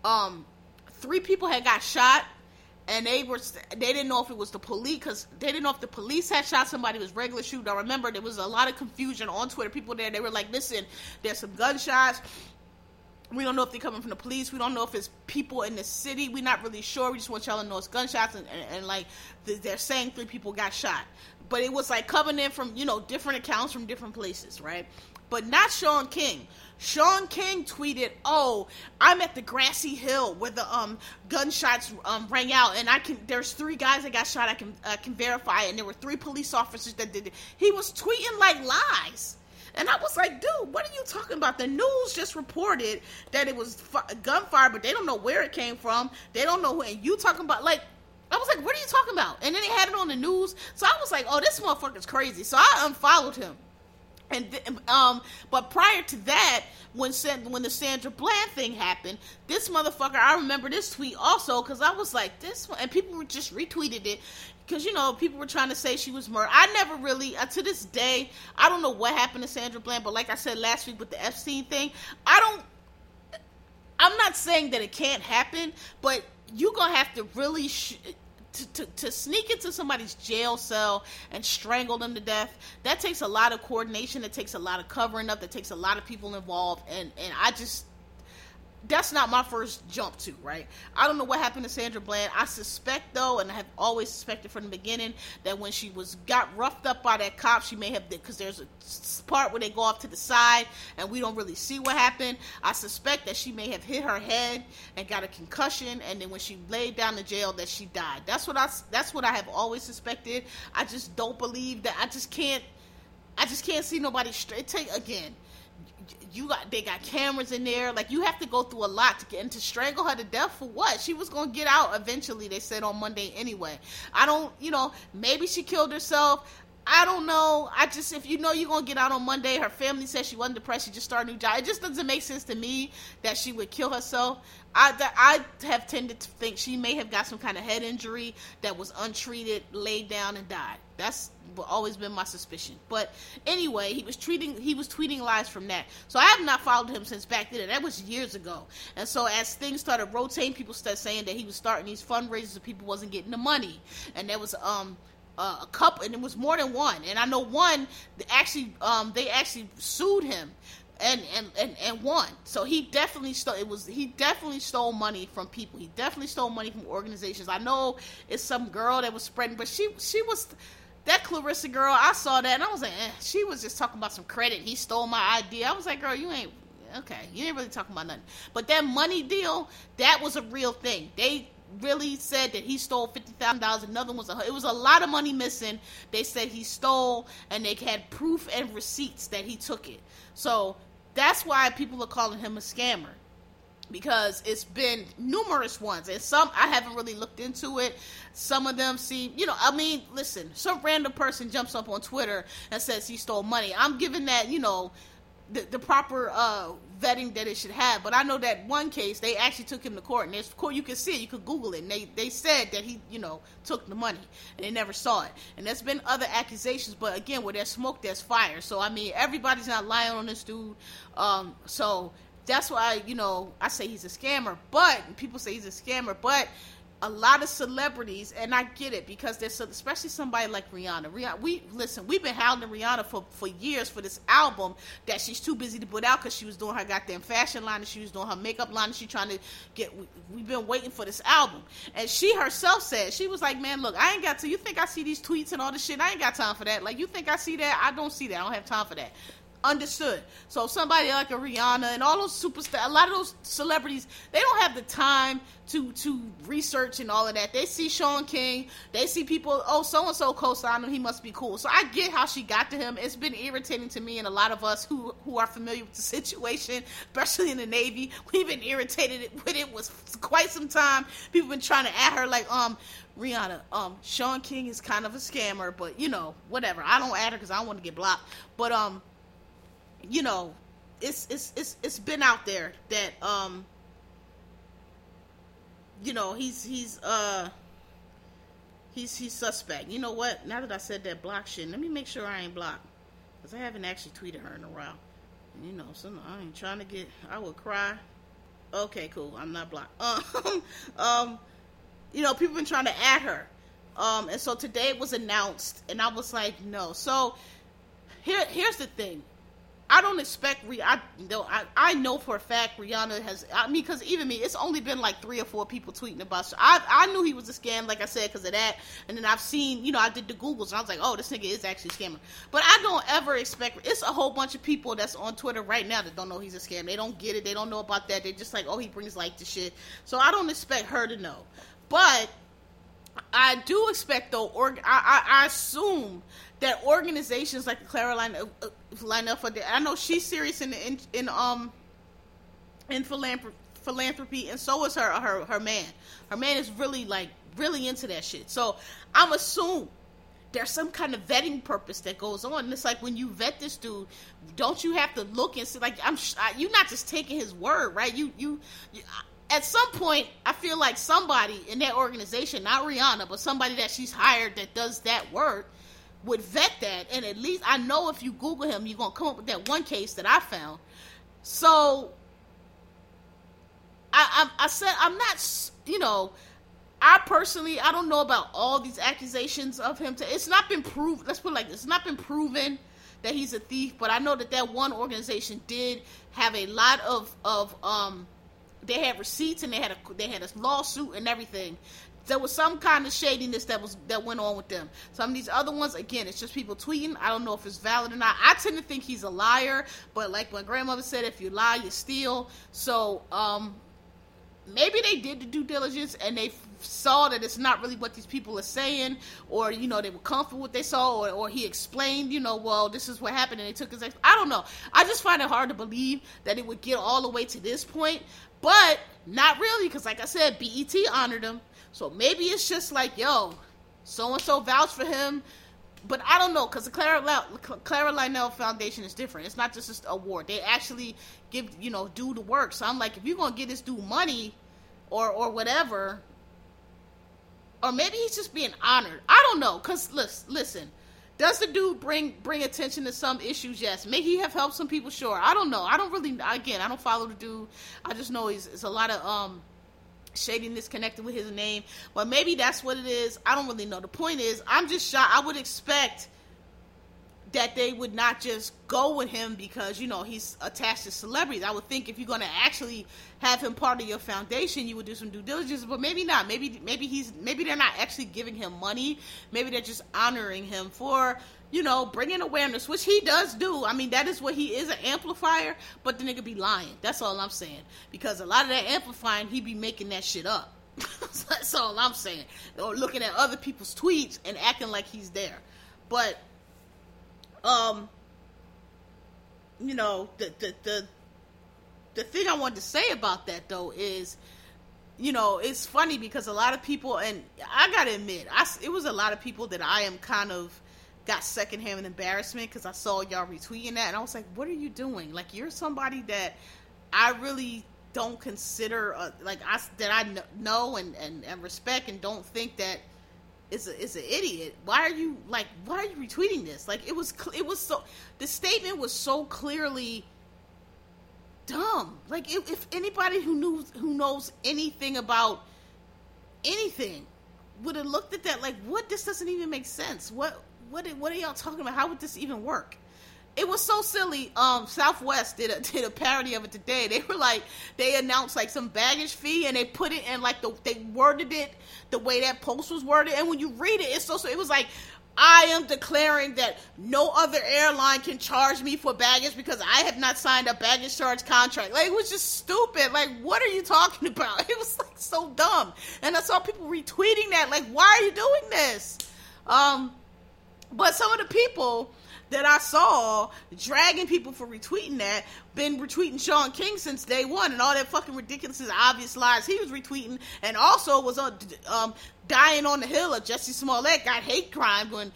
um, three people had got shot, and they were they didn't know if it was the police because they didn't know if the police had shot somebody. Was regular shooting. I remember there was a lot of confusion on Twitter. People there they were like, "Listen, there's some gunshots." We don't know if they're coming from the police. We don't know if it's people in the city. We're not really sure. We just want y'all to know it's gunshots, and, and, and like they're saying three people got shot but it was like coming in from you know different accounts from different places, right? But not Shaun King. Shaun King tweeted, "Oh, I'm at the grassy hill where the um gunshots um rang out, and I can. There's three guys that got shot. I can uh, can verify, and there were three police officers that did it. He was tweeting like lies." And I was like, dude, what are you talking about? The news just reported that it was gunfire, but they don't know where it came from. They don't know who. And you talking about like I was like, what are you talking about? And then they had it on the news. So I was like, oh, this motherfucker's crazy. So I unfollowed him. And th- um, but prior to that, when when the Sandra Bland thing happened, this motherfucker, I remember this tweet also because I was like, this, and people were just retweeted it because you know people were trying to say she was murdered. I never really, uh, to this day, I don't know what happened to Sandra Bland, but like I said last week with the Epstein thing, I don't. I'm not saying that it can't happen, but you're gonna have to really. Sh- to, to, to, sneak into somebody's jail cell and strangle them to death that takes a lot of coordination it takes a lot of covering up that takes a lot of people involved and and i just that's not my first jump to, right? I don't know what happened to Sandra Bland. I suspect though, and I have always suspected from the beginning that when she was got roughed up by that cop, she may have because there's a part where they go off to the side and we don't really see what happened. I suspect that she may have hit her head and got a concussion, and then when she laid down in jail, that she died. That's what I that's what I have always suspected. I just don't believe that. I just can't. I just can't see nobody straight. Take again you got they got cameras in there. Like you have to go through a lot to get and to strangle her to death for what? She was gonna get out eventually. They said on Monday anyway. I don't, you know, maybe she killed herself. I don't know. I just if you know you're gonna get out on Monday, her family says she wasn't depressed. She just started a new job. It just doesn't make sense to me that she would kill herself. I I have tended to think she may have got some kind of head injury that was untreated, laid down, and died. That's always been my suspicion. But anyway, he was tweeting he was tweeting lies from that. So I have not followed him since back then. That was years ago. And so as things started rotating, people started saying that he was starting these fundraisers and people wasn't getting the money. And there was um uh, a couple, and it was more than one. And I know one actually um they actually sued him and and and, and won. So he definitely stole. It was he definitely stole money from people. He definitely stole money from organizations. I know it's some girl that was spreading, but she she was that Clarissa girl, I saw that and I was like, eh, she was just talking about some credit. He stole my idea. I was like, girl, you ain't okay. You ain't really talking about nothing. But that money deal, that was a real thing. They really said that he stole fifty thousand dollars. Another one was a, it was a lot of money missing. They said he stole, and they had proof and receipts that he took it. So that's why people are calling him a scammer because it's been numerous ones and some I haven't really looked into it. Some of them seem, you know, I mean, listen, some random person jumps up on Twitter and says he stole money. I'm giving that, you know, the, the proper uh, vetting that it should have. But I know that one case they actually took him to court, and there's court you can see it, you could Google it, and they they said that he you know took the money, and they never saw it. And there's been other accusations, but again, where there's smoke, there's fire. So I mean, everybody's not lying on this dude. Um, so that's why you know I say he's a scammer. But people say he's a scammer, but a lot of celebrities, and I get it because there's especially somebody like Rihanna. Rihanna, we listen. We've been hounding Rihanna for for years for this album that she's too busy to put out because she was doing her goddamn fashion line and she was doing her makeup line and she trying to get. We, we've been waiting for this album, and she herself said she was like, "Man, look, I ain't got to. You think I see these tweets and all this shit? I ain't got time for that. Like, you think I see that? I don't see that. I don't have time for that." Understood. So somebody like a Rihanna and all those superstars, a lot of those celebrities, they don't have the time to to research and all of that. They see Shaun King, they see people, oh, so and so co-signed him, he must be cool. So I get how she got to him. It's been irritating to me and a lot of us who who are familiar with the situation, especially in the Navy. We've been irritated with it was quite some time. People been trying to at her like, um, Rihanna, um, Shaun King is kind of a scammer, but you know, whatever. I don't add her because I don't want to get blocked. But um, you know, it's it's it's it's been out there that um you know, he's he's uh he's he's suspect. You know what? Now that I said that block shit, let me make sure I ain't blocked. Cuz I haven't actually tweeted her in a while. You know, so I ain't trying to get I would cry. Okay, cool. I'm not blocked. Um um you know, people been trying to add her. Um and so today it was announced and I was like, no. So here here's the thing. I don't expect Rih- I know I, I know for a fact Rihanna has I mean because even me it's only been like three or four people tweeting about so I I knew he was a scam like I said because of that. And then I've seen you know I did the googles and I was like oh this nigga is actually a scammer. But I don't ever expect it's a whole bunch of people that's on Twitter right now that don't know he's a scam. They don't get it. They don't know about that. They're just like oh he brings like the shit. So I don't expect her to know. But I do expect though or I, I, I assume that organizations like the Carolina uh, line up for that. I know she's serious in in, in um in philanthropy, philanthropy, and so is her her her man. Her man is really like really into that shit. So I'm assuming there's some kind of vetting purpose that goes on. And it's like when you vet this dude, don't you have to look and see? Like I'm, you're not just taking his word, right? You, you, you at some point, I feel like somebody in that organization, not Rihanna, but somebody that she's hired that does that work, would vet that. And at least I know if you Google him, you're gonna come up with that one case that I found. So I, I, I said I'm not, you know, I personally I don't know about all these accusations of him. To, it's not been proved. Let's put it like this: it's not been proven that he's a thief. But I know that that one organization did have a lot of of um they had receipts and they had a they had a lawsuit and everything. There was some kind of shadiness that was that went on with them. Some of these other ones, again, it's just people tweeting. I don't know if it's valid or not. I tend to think he's a liar, but like my grandmother said, if you lie, you steal. So um, maybe they did the due diligence and they saw that it's not really what these people are saying, or you know they were comfortable with what they saw, or, or he explained, you know, well this is what happened, and they took his. Ex- I don't know. I just find it hard to believe that it would get all the way to this point, but not really, because like I said, BET honored him, so maybe it's just like, yo, so and so vouched for him. But I don't know because the Clara, Clara Lionel Foundation is different. It's not just an award; they actually give you know do the work. So I'm like, if you're gonna get this dude money, or or whatever, or maybe he's just being honored. I don't know. Cause listen, listen, does the dude bring bring attention to some issues? Yes. May he have helped some people? Sure. I don't know. I don't really. Again, I don't follow the dude. I just know he's a lot of um shadiness connected with his name. But maybe that's what it is. I don't really know. The point is, I'm just shocked. I would expect that they would not just go with him because you know he's attached to celebrities. I would think if you're going to actually have him part of your foundation, you would do some due diligence. But maybe not. Maybe maybe he's maybe they're not actually giving him money. Maybe they're just honoring him for you know bringing awareness, which he does do. I mean that is what he is an amplifier. But the nigga be lying. That's all I'm saying. Because a lot of that amplifying, he be making that shit up. That's all I'm saying. Or looking at other people's tweets and acting like he's there. But um, you know, the the the the thing I wanted to say about that though is, you know, it's funny because a lot of people, and I gotta admit, I it was a lot of people that I am kind of got secondhand embarrassment because I saw y'all retweeting that, and I was like, what are you doing? Like you're somebody that I really don't consider uh, like I that I know and, and and respect and don't think that is a, is an idiot. Why are you like? Why are you retweeting this? Like it was it was so the statement was so clearly dumb. Like if, if anybody who knew who knows anything about anything would have looked at that like, what? This doesn't even make sense. What what what are y'all talking about? How would this even work? it was so silly. Um, Southwest did a did a parody of it today. They were like, they announced like some baggage fee, and they put it in like the they worded it the way that post was worded. And when you read it, it's so, it was like, I am declaring that no other airline can charge me for baggage because I have not signed a baggage charge contract. Like it was just stupid. Like what are you talking about? It was like so dumb. And I saw people retweeting that. Like why are you doing this? Um, but some of the people that I saw dragging people for retweeting that been retweeting Shaun King since day one and all that fucking ridiculous obvious lies he was retweeting. And also was uh, um, dying on the hill of Jussie Smollett got hate crime when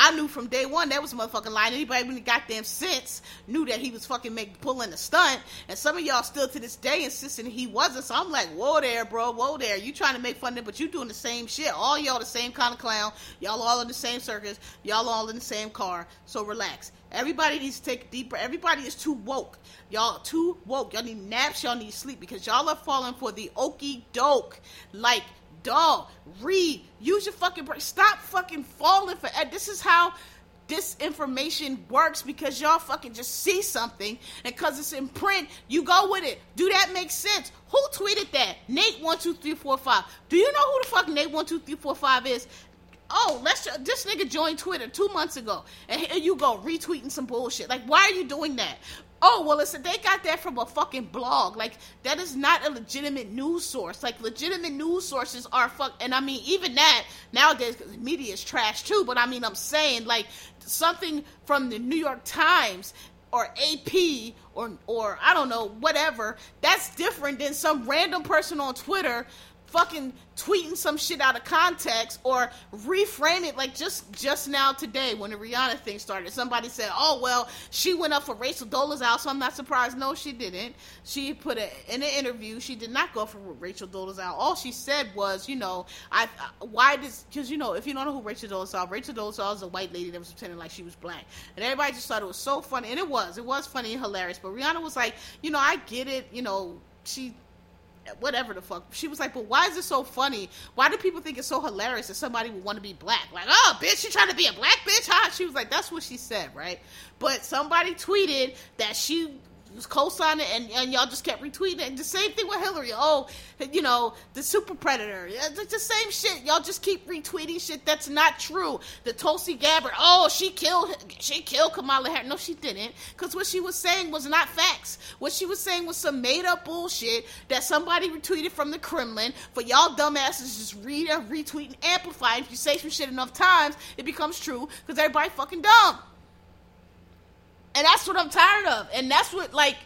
I knew from day one that was a motherfucking lie. Anybody with any goddamn sense knew that he was fucking making pulling a stunt. And some of y'all still to this day insisting he wasn't. So I'm like, whoa there, bro, whoa there. You trying to make fun of it, but you doing the same shit. All y'all the same kind of clown. Y'all all in the same circus. Y'all all in the same car. So relax. Everybody needs to take deeper. Everybody is too woke. Y'all too woke. Y'all need naps. Y'all need sleep because y'all are falling for the okey doke. Like dog, read, use your fucking brain. Stop fucking falling for. This is how this information works because y'all fucking just see something and because it's in print, you go with it. Do that make sense? Who tweeted that? Nate one two three four five. Do you know who the fuck Nate one two three four five is? Oh, let's this nigga joined Twitter two months ago, and here you go retweeting some bullshit. Like, why are you doing that? Oh, well, listen, they got that from a fucking blog. Like, that is not a legitimate news source. Like, legitimate news sources are fuck. And I mean, even that, nowadays, because media is trash too, but I mean, I'm saying, like, something from the New York Times or AP or, or I don't know, whatever, that's different than some random person on Twitter fucking tweeting some shit out of context or reframe it like just just now today when the Rihanna thing started. Somebody said, "Oh well, she went up for Rachel Dolezal," so I'm not surprised. No, she didn't. She put it in an interview. She did not go for Rachel Dolezal. All she said was, you know, I why does because you know if you don't know who Rachel Dolezal, Rachel Dolezal is a white lady that was pretending like she was black, and everybody just thought it was so funny, and it was, it was funny and hilarious. But Rihanna was like, you know, I get it, you know, she whatever the fuck. She was like, but why is it so funny? Why do people think it's so hilarious that somebody would want to be black? Like, oh, bitch, you trying to be a black bitch, huh? She was like, that's what she said, right? But somebody tweeted that she was co-signing and, and y'all just kept retweeting it. And the same thing with Hillary. Oh, you know, the super predator. It's the same shit. Y'all just keep retweeting shit that's not true. The Tulsi Gabbard. Oh, she killed she killed Kamala Harris. No, she didn't. Because what she was saying was not facts. What she was saying was some made up bullshit that somebody retweeted from the Kremlin for y'all dumbasses just read and retweet and amplify. If you say some shit enough times, it becomes true because everybody fucking dumb. And that's what I'm tired of. And that's what like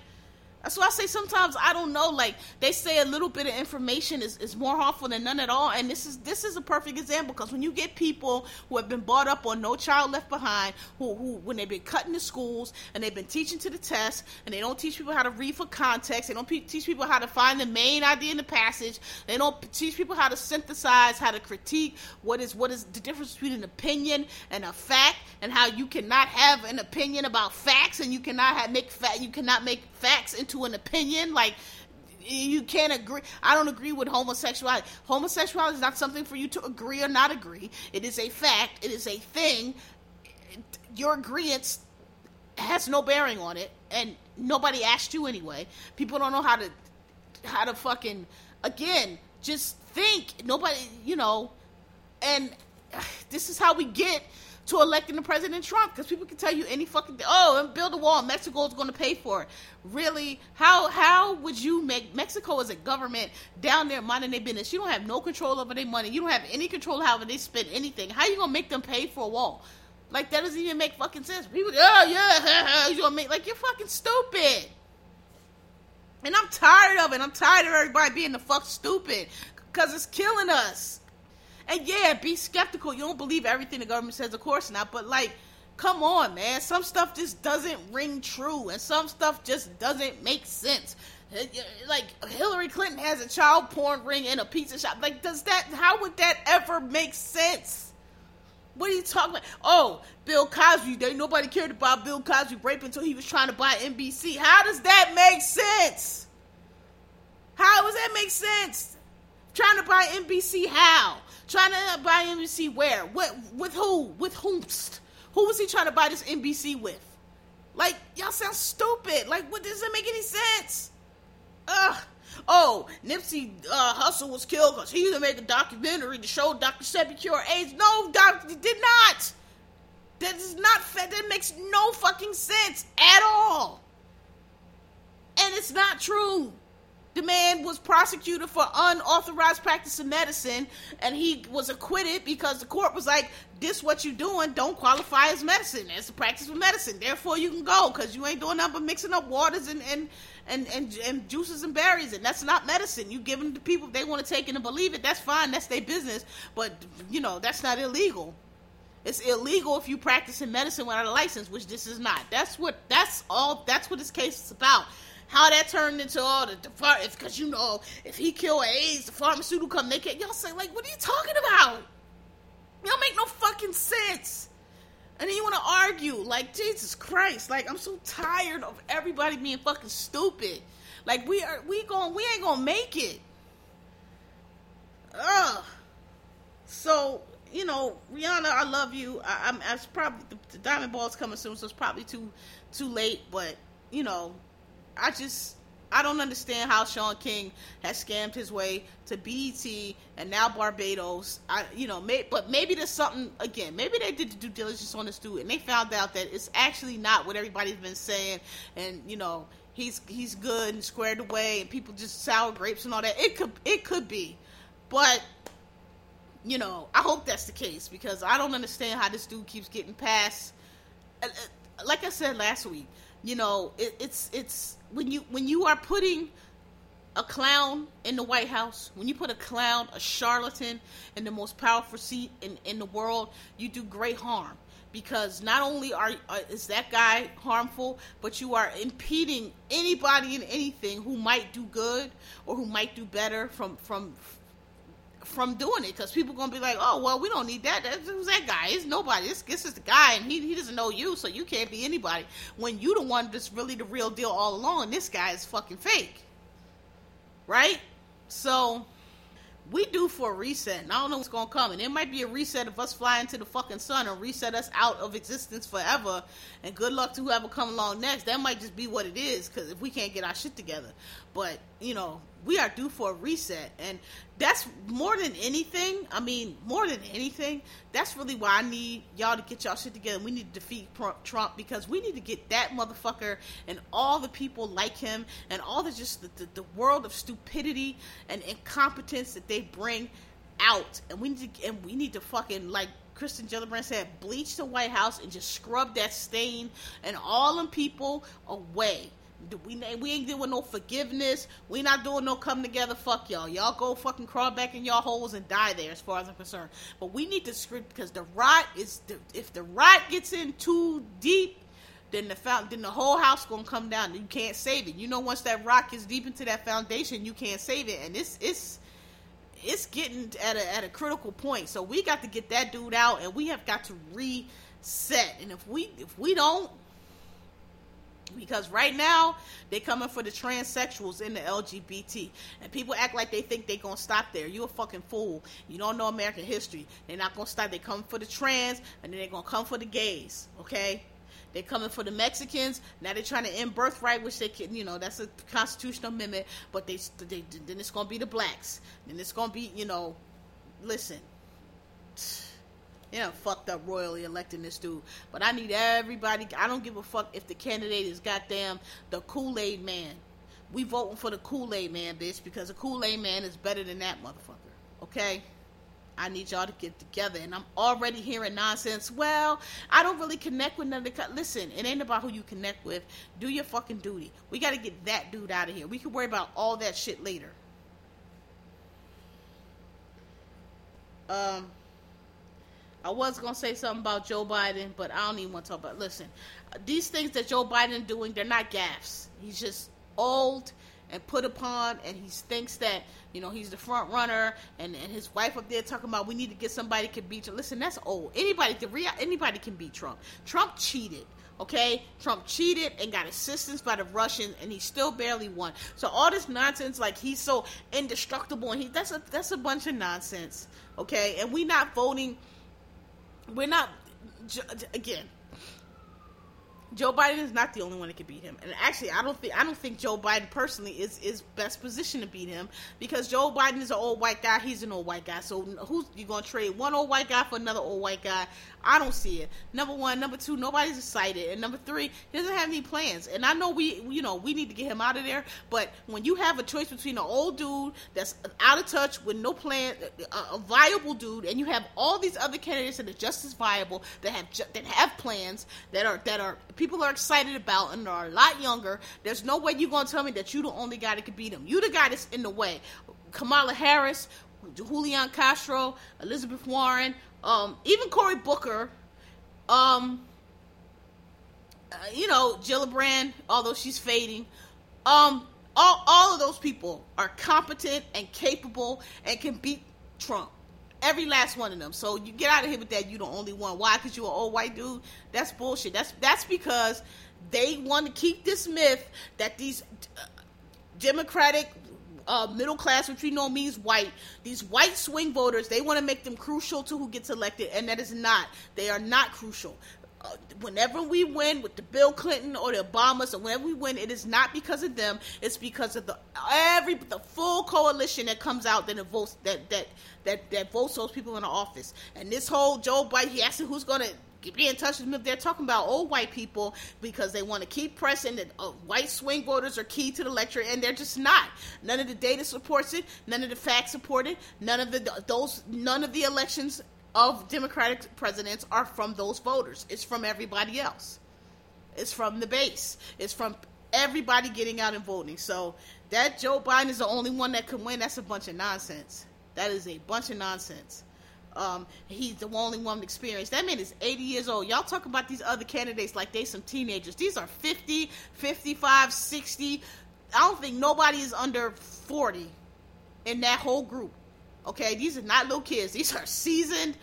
that's why I say sometimes I don't know. Like they say, a little bit of information is, is more harmful than none at all. And this is this is a perfect example because when you get people who have been brought up on No Child Left Behind, who, who when they've been cutting the schools and they've been teaching to the test, and they don't teach people how to read for context, they don't pe- teach people how to find the main idea in the passage, they don't teach people how to synthesize, how to critique what is what is the difference between an opinion and a fact, and how you cannot have an opinion about facts and you cannot have make fact you cannot make facts into to an opinion. Like you can't agree. I don't agree with homosexuality. Homosexuality is not something for you to agree or not agree. It is a fact. It is a thing. Your agreement has no bearing on it, and nobody asked you anyway. People don't know how to how to fucking again just think. Nobody, you know, and this is how we get to electing the President Trump because people can tell you any fucking oh and build a wall Mexico is going to pay for it. Really? How how would you make Mexico as a government down there minding their business. You don't have no control over their money. You don't have any control how they spend anything. How you gonna make them pay for a wall? Like that doesn't even make fucking sense. People oh yeah you make like you're fucking stupid. And I'm tired of it. I'm tired of everybody being the fuck stupid because it's killing us and yeah, be skeptical. You don't believe everything the government says, of course not. But like, come on, man. Some stuff just doesn't ring true, and some stuff just doesn't make sense. Uh, like Hillary Clinton has a child porn ring in a pizza shop. Like, does that? How would that ever make sense? What are you talking about? Oh, Bill Cosby. They nobody cared about Bill Cosby rape until he was trying to buy NBC. How does that make sense? How does that make sense? Trying to buy NBC how? Trying to buy NBC where? What with who? With whomst? Who was he trying to buy this NBC with? Like, y'all sound stupid. Like, what does that make any sense? Ugh. Oh, Nipsey uh, Hussle was killed because he to make a documentary to show Dr. Sebi cure AIDS. No, he did not. That is not. That makes no fucking sense at all. And it's not true. The man was prosecuted for unauthorized practice of medicine, and he was acquitted because the court was like, "This what you doing don't qualify as medicine. It's a practice of medicine. Therefore, you can go because you ain't doing nothing but mixing up waters and and, and and and juices and berries, and that's not medicine. You give them to people they want to take it and believe it. That's fine. That's their business. But you know that's not illegal. It's illegal if you practice in medicine without a license, which this is not. That's what that's all. That's what this case is about how that turned into all the, the because you know if he kill AIDS, the pharmaceutical company they y'all say like, what are you talking about? Y'all make no fucking sense. And then you want to argue like Jesus Christ, like I'm so tired of everybody being fucking stupid. Like we are, we going, we ain't gonna make it. Ugh. So you know, Rihanna, I love you. I, am It's probably the, the Diamond Ball's coming soon, so it's probably too too late. But you know, I just I don't understand how Shaun King has scammed his way to BET and now Barbados. I, you know, may, but maybe there's something again. Maybe they did the due diligence on this dude and they found out that it's actually not what everybody's been saying. And you know, he's he's good and squared away, and people just sour grapes and all that. It could it could be, but you know, I hope that's the case because I don't understand how this dude keeps getting past. Uh, uh, like I said last week, you know, it, it's it's when you when you are putting a clown in the White House, when you put a clown, a charlatan in the most powerful seat in, in the world, you do great harm. Because not only are uh, is that guy harmful, but you are impeding anybody and anything who might do good or who might do better from from from doing it. Because people gonna be like, oh well, we don't need that. That's, who's that guy? It's nobody. This this is the guy, and he he doesn't know you, so you can't be anybody. When you the one that's really the real deal all along. This guy is fucking fake right? So we do for a reset. And I don't know what's gonna come. And it might be a reset of us flying to the fucking sun and reset us out of existence forever. And good luck to whoever come along next. That might just be what it is, because if we can't get our shit together. But, you know, we are due for a reset. And that's more than anything. I mean, more than anything, that's really why I need y'all to get y'all shit together. We need to defeat Trump because we need to get that motherfucker and all the people like him and all the just the, the, the world of stupidity and incompetence that they bring out. And we need to and we need to fucking like Kristen Gillibrand said, bleach the White House and just scrub that stain and all them people away. We we ain't doing no forgiveness. We not doing no come together. Fuck y'all. Y'all go fucking crawl back in y'all holes and die there, as far as I'm concerned. But we need to script because the rot is the, if the rot gets in too deep, then the then the whole house gonna come down. You can't save it. You know, once that rock is deep into that foundation, you can't save it, and it's it's it's getting at a at a critical point. So we got to get that dude out, and we have got to reset. And if we if we don't because right now they coming for the transsexuals in the LGBT, and people act like they think they gonna stop there. You a fucking fool. You don't know American history. They're not gonna stop. They coming for the trans, and then they're gonna come for the gays. Okay. They're coming for the Mexicans. Now they're trying to end birthright, which they can, you know, that's a constitutional amendment. But they, they then it's gonna be the blacks. Then it's gonna be, you know, listen yeah, fucked up royally electing this dude. But I need everybody. I don't give a fuck if the candidate is goddamn the Kool Aid man. We voting for the Kool Aid man, bitch, because the Kool Aid man is better than that motherfucker. Okay? I need y'all to get together. And I'm already hearing nonsense. Well, I don't really connect with none of the. Listen, it ain't about who you connect with. Do your fucking duty. We got to get that dude out of here. We can worry about all that shit later. Um. I was gonna say something about Joe Biden, but I don't even want to talk about. It. Listen, these things that Joe Biden doing, they're not gaffes. He's just old and put upon, and he thinks that you know he's the front runner, and, and his wife up there talking about we need to get somebody can beat. Trump. Listen, that's old. Anybody can anybody can beat Trump. Trump cheated. Okay, Trump cheated and got assistance by the Russians, and he still barely won. So all this nonsense, like he's so indestructible, and he that's a that's a bunch of nonsense. Okay, and we not voting we're not again. Joe Biden is not the only one that could beat him, and actually, I don't think I don't think Joe Biden personally is is best positioned to beat him because Joe Biden is an old white guy. He's an old white guy. So who's you gonna trade one old white guy for another old white guy? I don't see it. Number one, number two, nobody's excited, and number three, he doesn't have any plans. And I know we, you know, we need to get him out of there. But when you have a choice between an old dude that's out of touch with no plan, a, a viable dude, and you have all these other candidates that are just as viable that have that have plans that are that are people are excited about and are a lot younger. There's no way you're gonna tell me that you the only guy that could beat him. You the guy that's in the way. Kamala Harris, Julian Castro, Elizabeth Warren, um, even Cory Booker, um, uh, you know, Gillibrand, although she's fading, um, all, all of those people are competent and capable and can beat Trump. Every last one of them. So you get out of here with that. You the only one. Why? Because you're an old white dude. That's bullshit. That's that's because they want to keep this myth that these uh, Democratic uh, middle class, which we know means white. These white swing voters, they want to make them crucial to who gets elected, and that is not. They are not crucial. Uh, whenever we win with the Bill Clinton or the Obamas, or whenever we win, it is not because of them. It's because of the every the full coalition that comes out that votes that that that that votes those people in the office. And this whole Joe Biden, he asked who's going to be in touch with them. They're talking about old white people because they want to keep pressing that uh, white swing voters are key to the lecture, and they're just not. None of the data supports it. None of the facts support it. None of the those none of the elections of Democratic presidents are from those voters. It's from everybody else. It's from the base. It's from everybody getting out and voting. So that Joe Biden is the only one that can win, that's a bunch of nonsense. That is a bunch of nonsense. Um, he's the only one experienced. That man is 80 years old. Y'all talk about these other candidates like they some teenagers. These are 50, 55, 60. I don't think nobody is under 40 in that whole group. Okay, these are not little kids. These are seasoned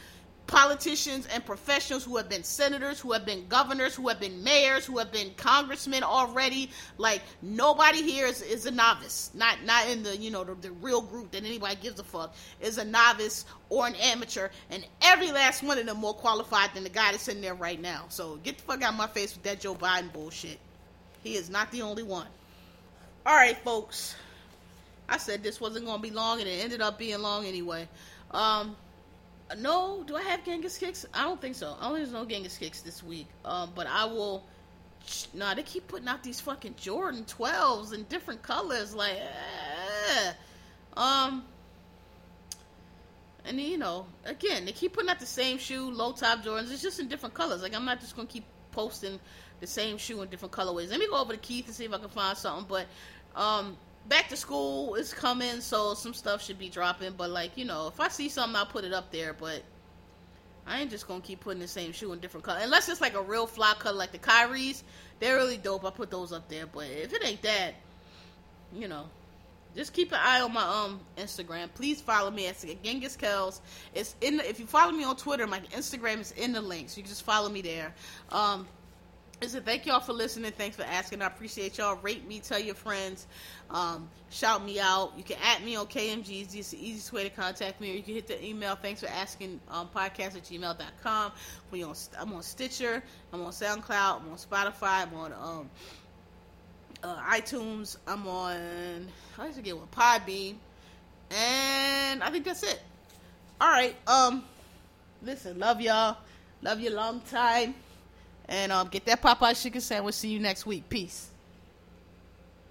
politicians and professionals who have been senators, who have been governors, who have been mayors, who have been congressmen already. Like nobody here is, is a novice. Not not in the you know the, the real group that anybody gives a fuck is a novice or an amateur, and every last one of them more qualified than the guy that's in there right now. So get the fuck out of my face with that Joe Biden bullshit. He is not the only one. All right, folks. I said this wasn't going to be long, and it ended up being long anyway. Um, no, do I have Genghis kicks? I don't think so. I don't think there's no Genghis kicks this week. Um, but I will. Nah, they keep putting out these fucking Jordan 12s in different colors. Like, eh. um, and you know, again, they keep putting out the same shoe, low top Jordans. It's just in different colors. Like, I'm not just gonna keep posting the same shoe in different colorways. Let me go over to Keith and see if I can find something. But, um, back to school is coming, so some stuff should be dropping. But like you know, if I see something, I'll put it up there. But I ain't just gonna keep putting the same shoe in different color, unless it's like a real fly color, like the Kyries. They're really dope. I put those up there. But if it ain't that, you know, just keep an eye on my um Instagram. Please follow me at Genghis Kells. It's in. The, if you follow me on Twitter, my Instagram is in the link, so you can just follow me there. Um, Listen, thank y'all for listening. Thanks for asking. I appreciate y'all. Rate me, tell your friends, um, shout me out. You can at me on KMG. It's the easiest way to contact me. Or you can hit the email. Thanks for asking. Um, podcast at gmail.com. We on, I'm on Stitcher. I'm on SoundCloud. I'm on Spotify. I'm on um, uh, iTunes. I'm on. I used to get one Podbean, and I think that's it. All right. Um, listen, love y'all. Love you long time. And um, get that Popeye chicken sandwich. See you next week. Peace.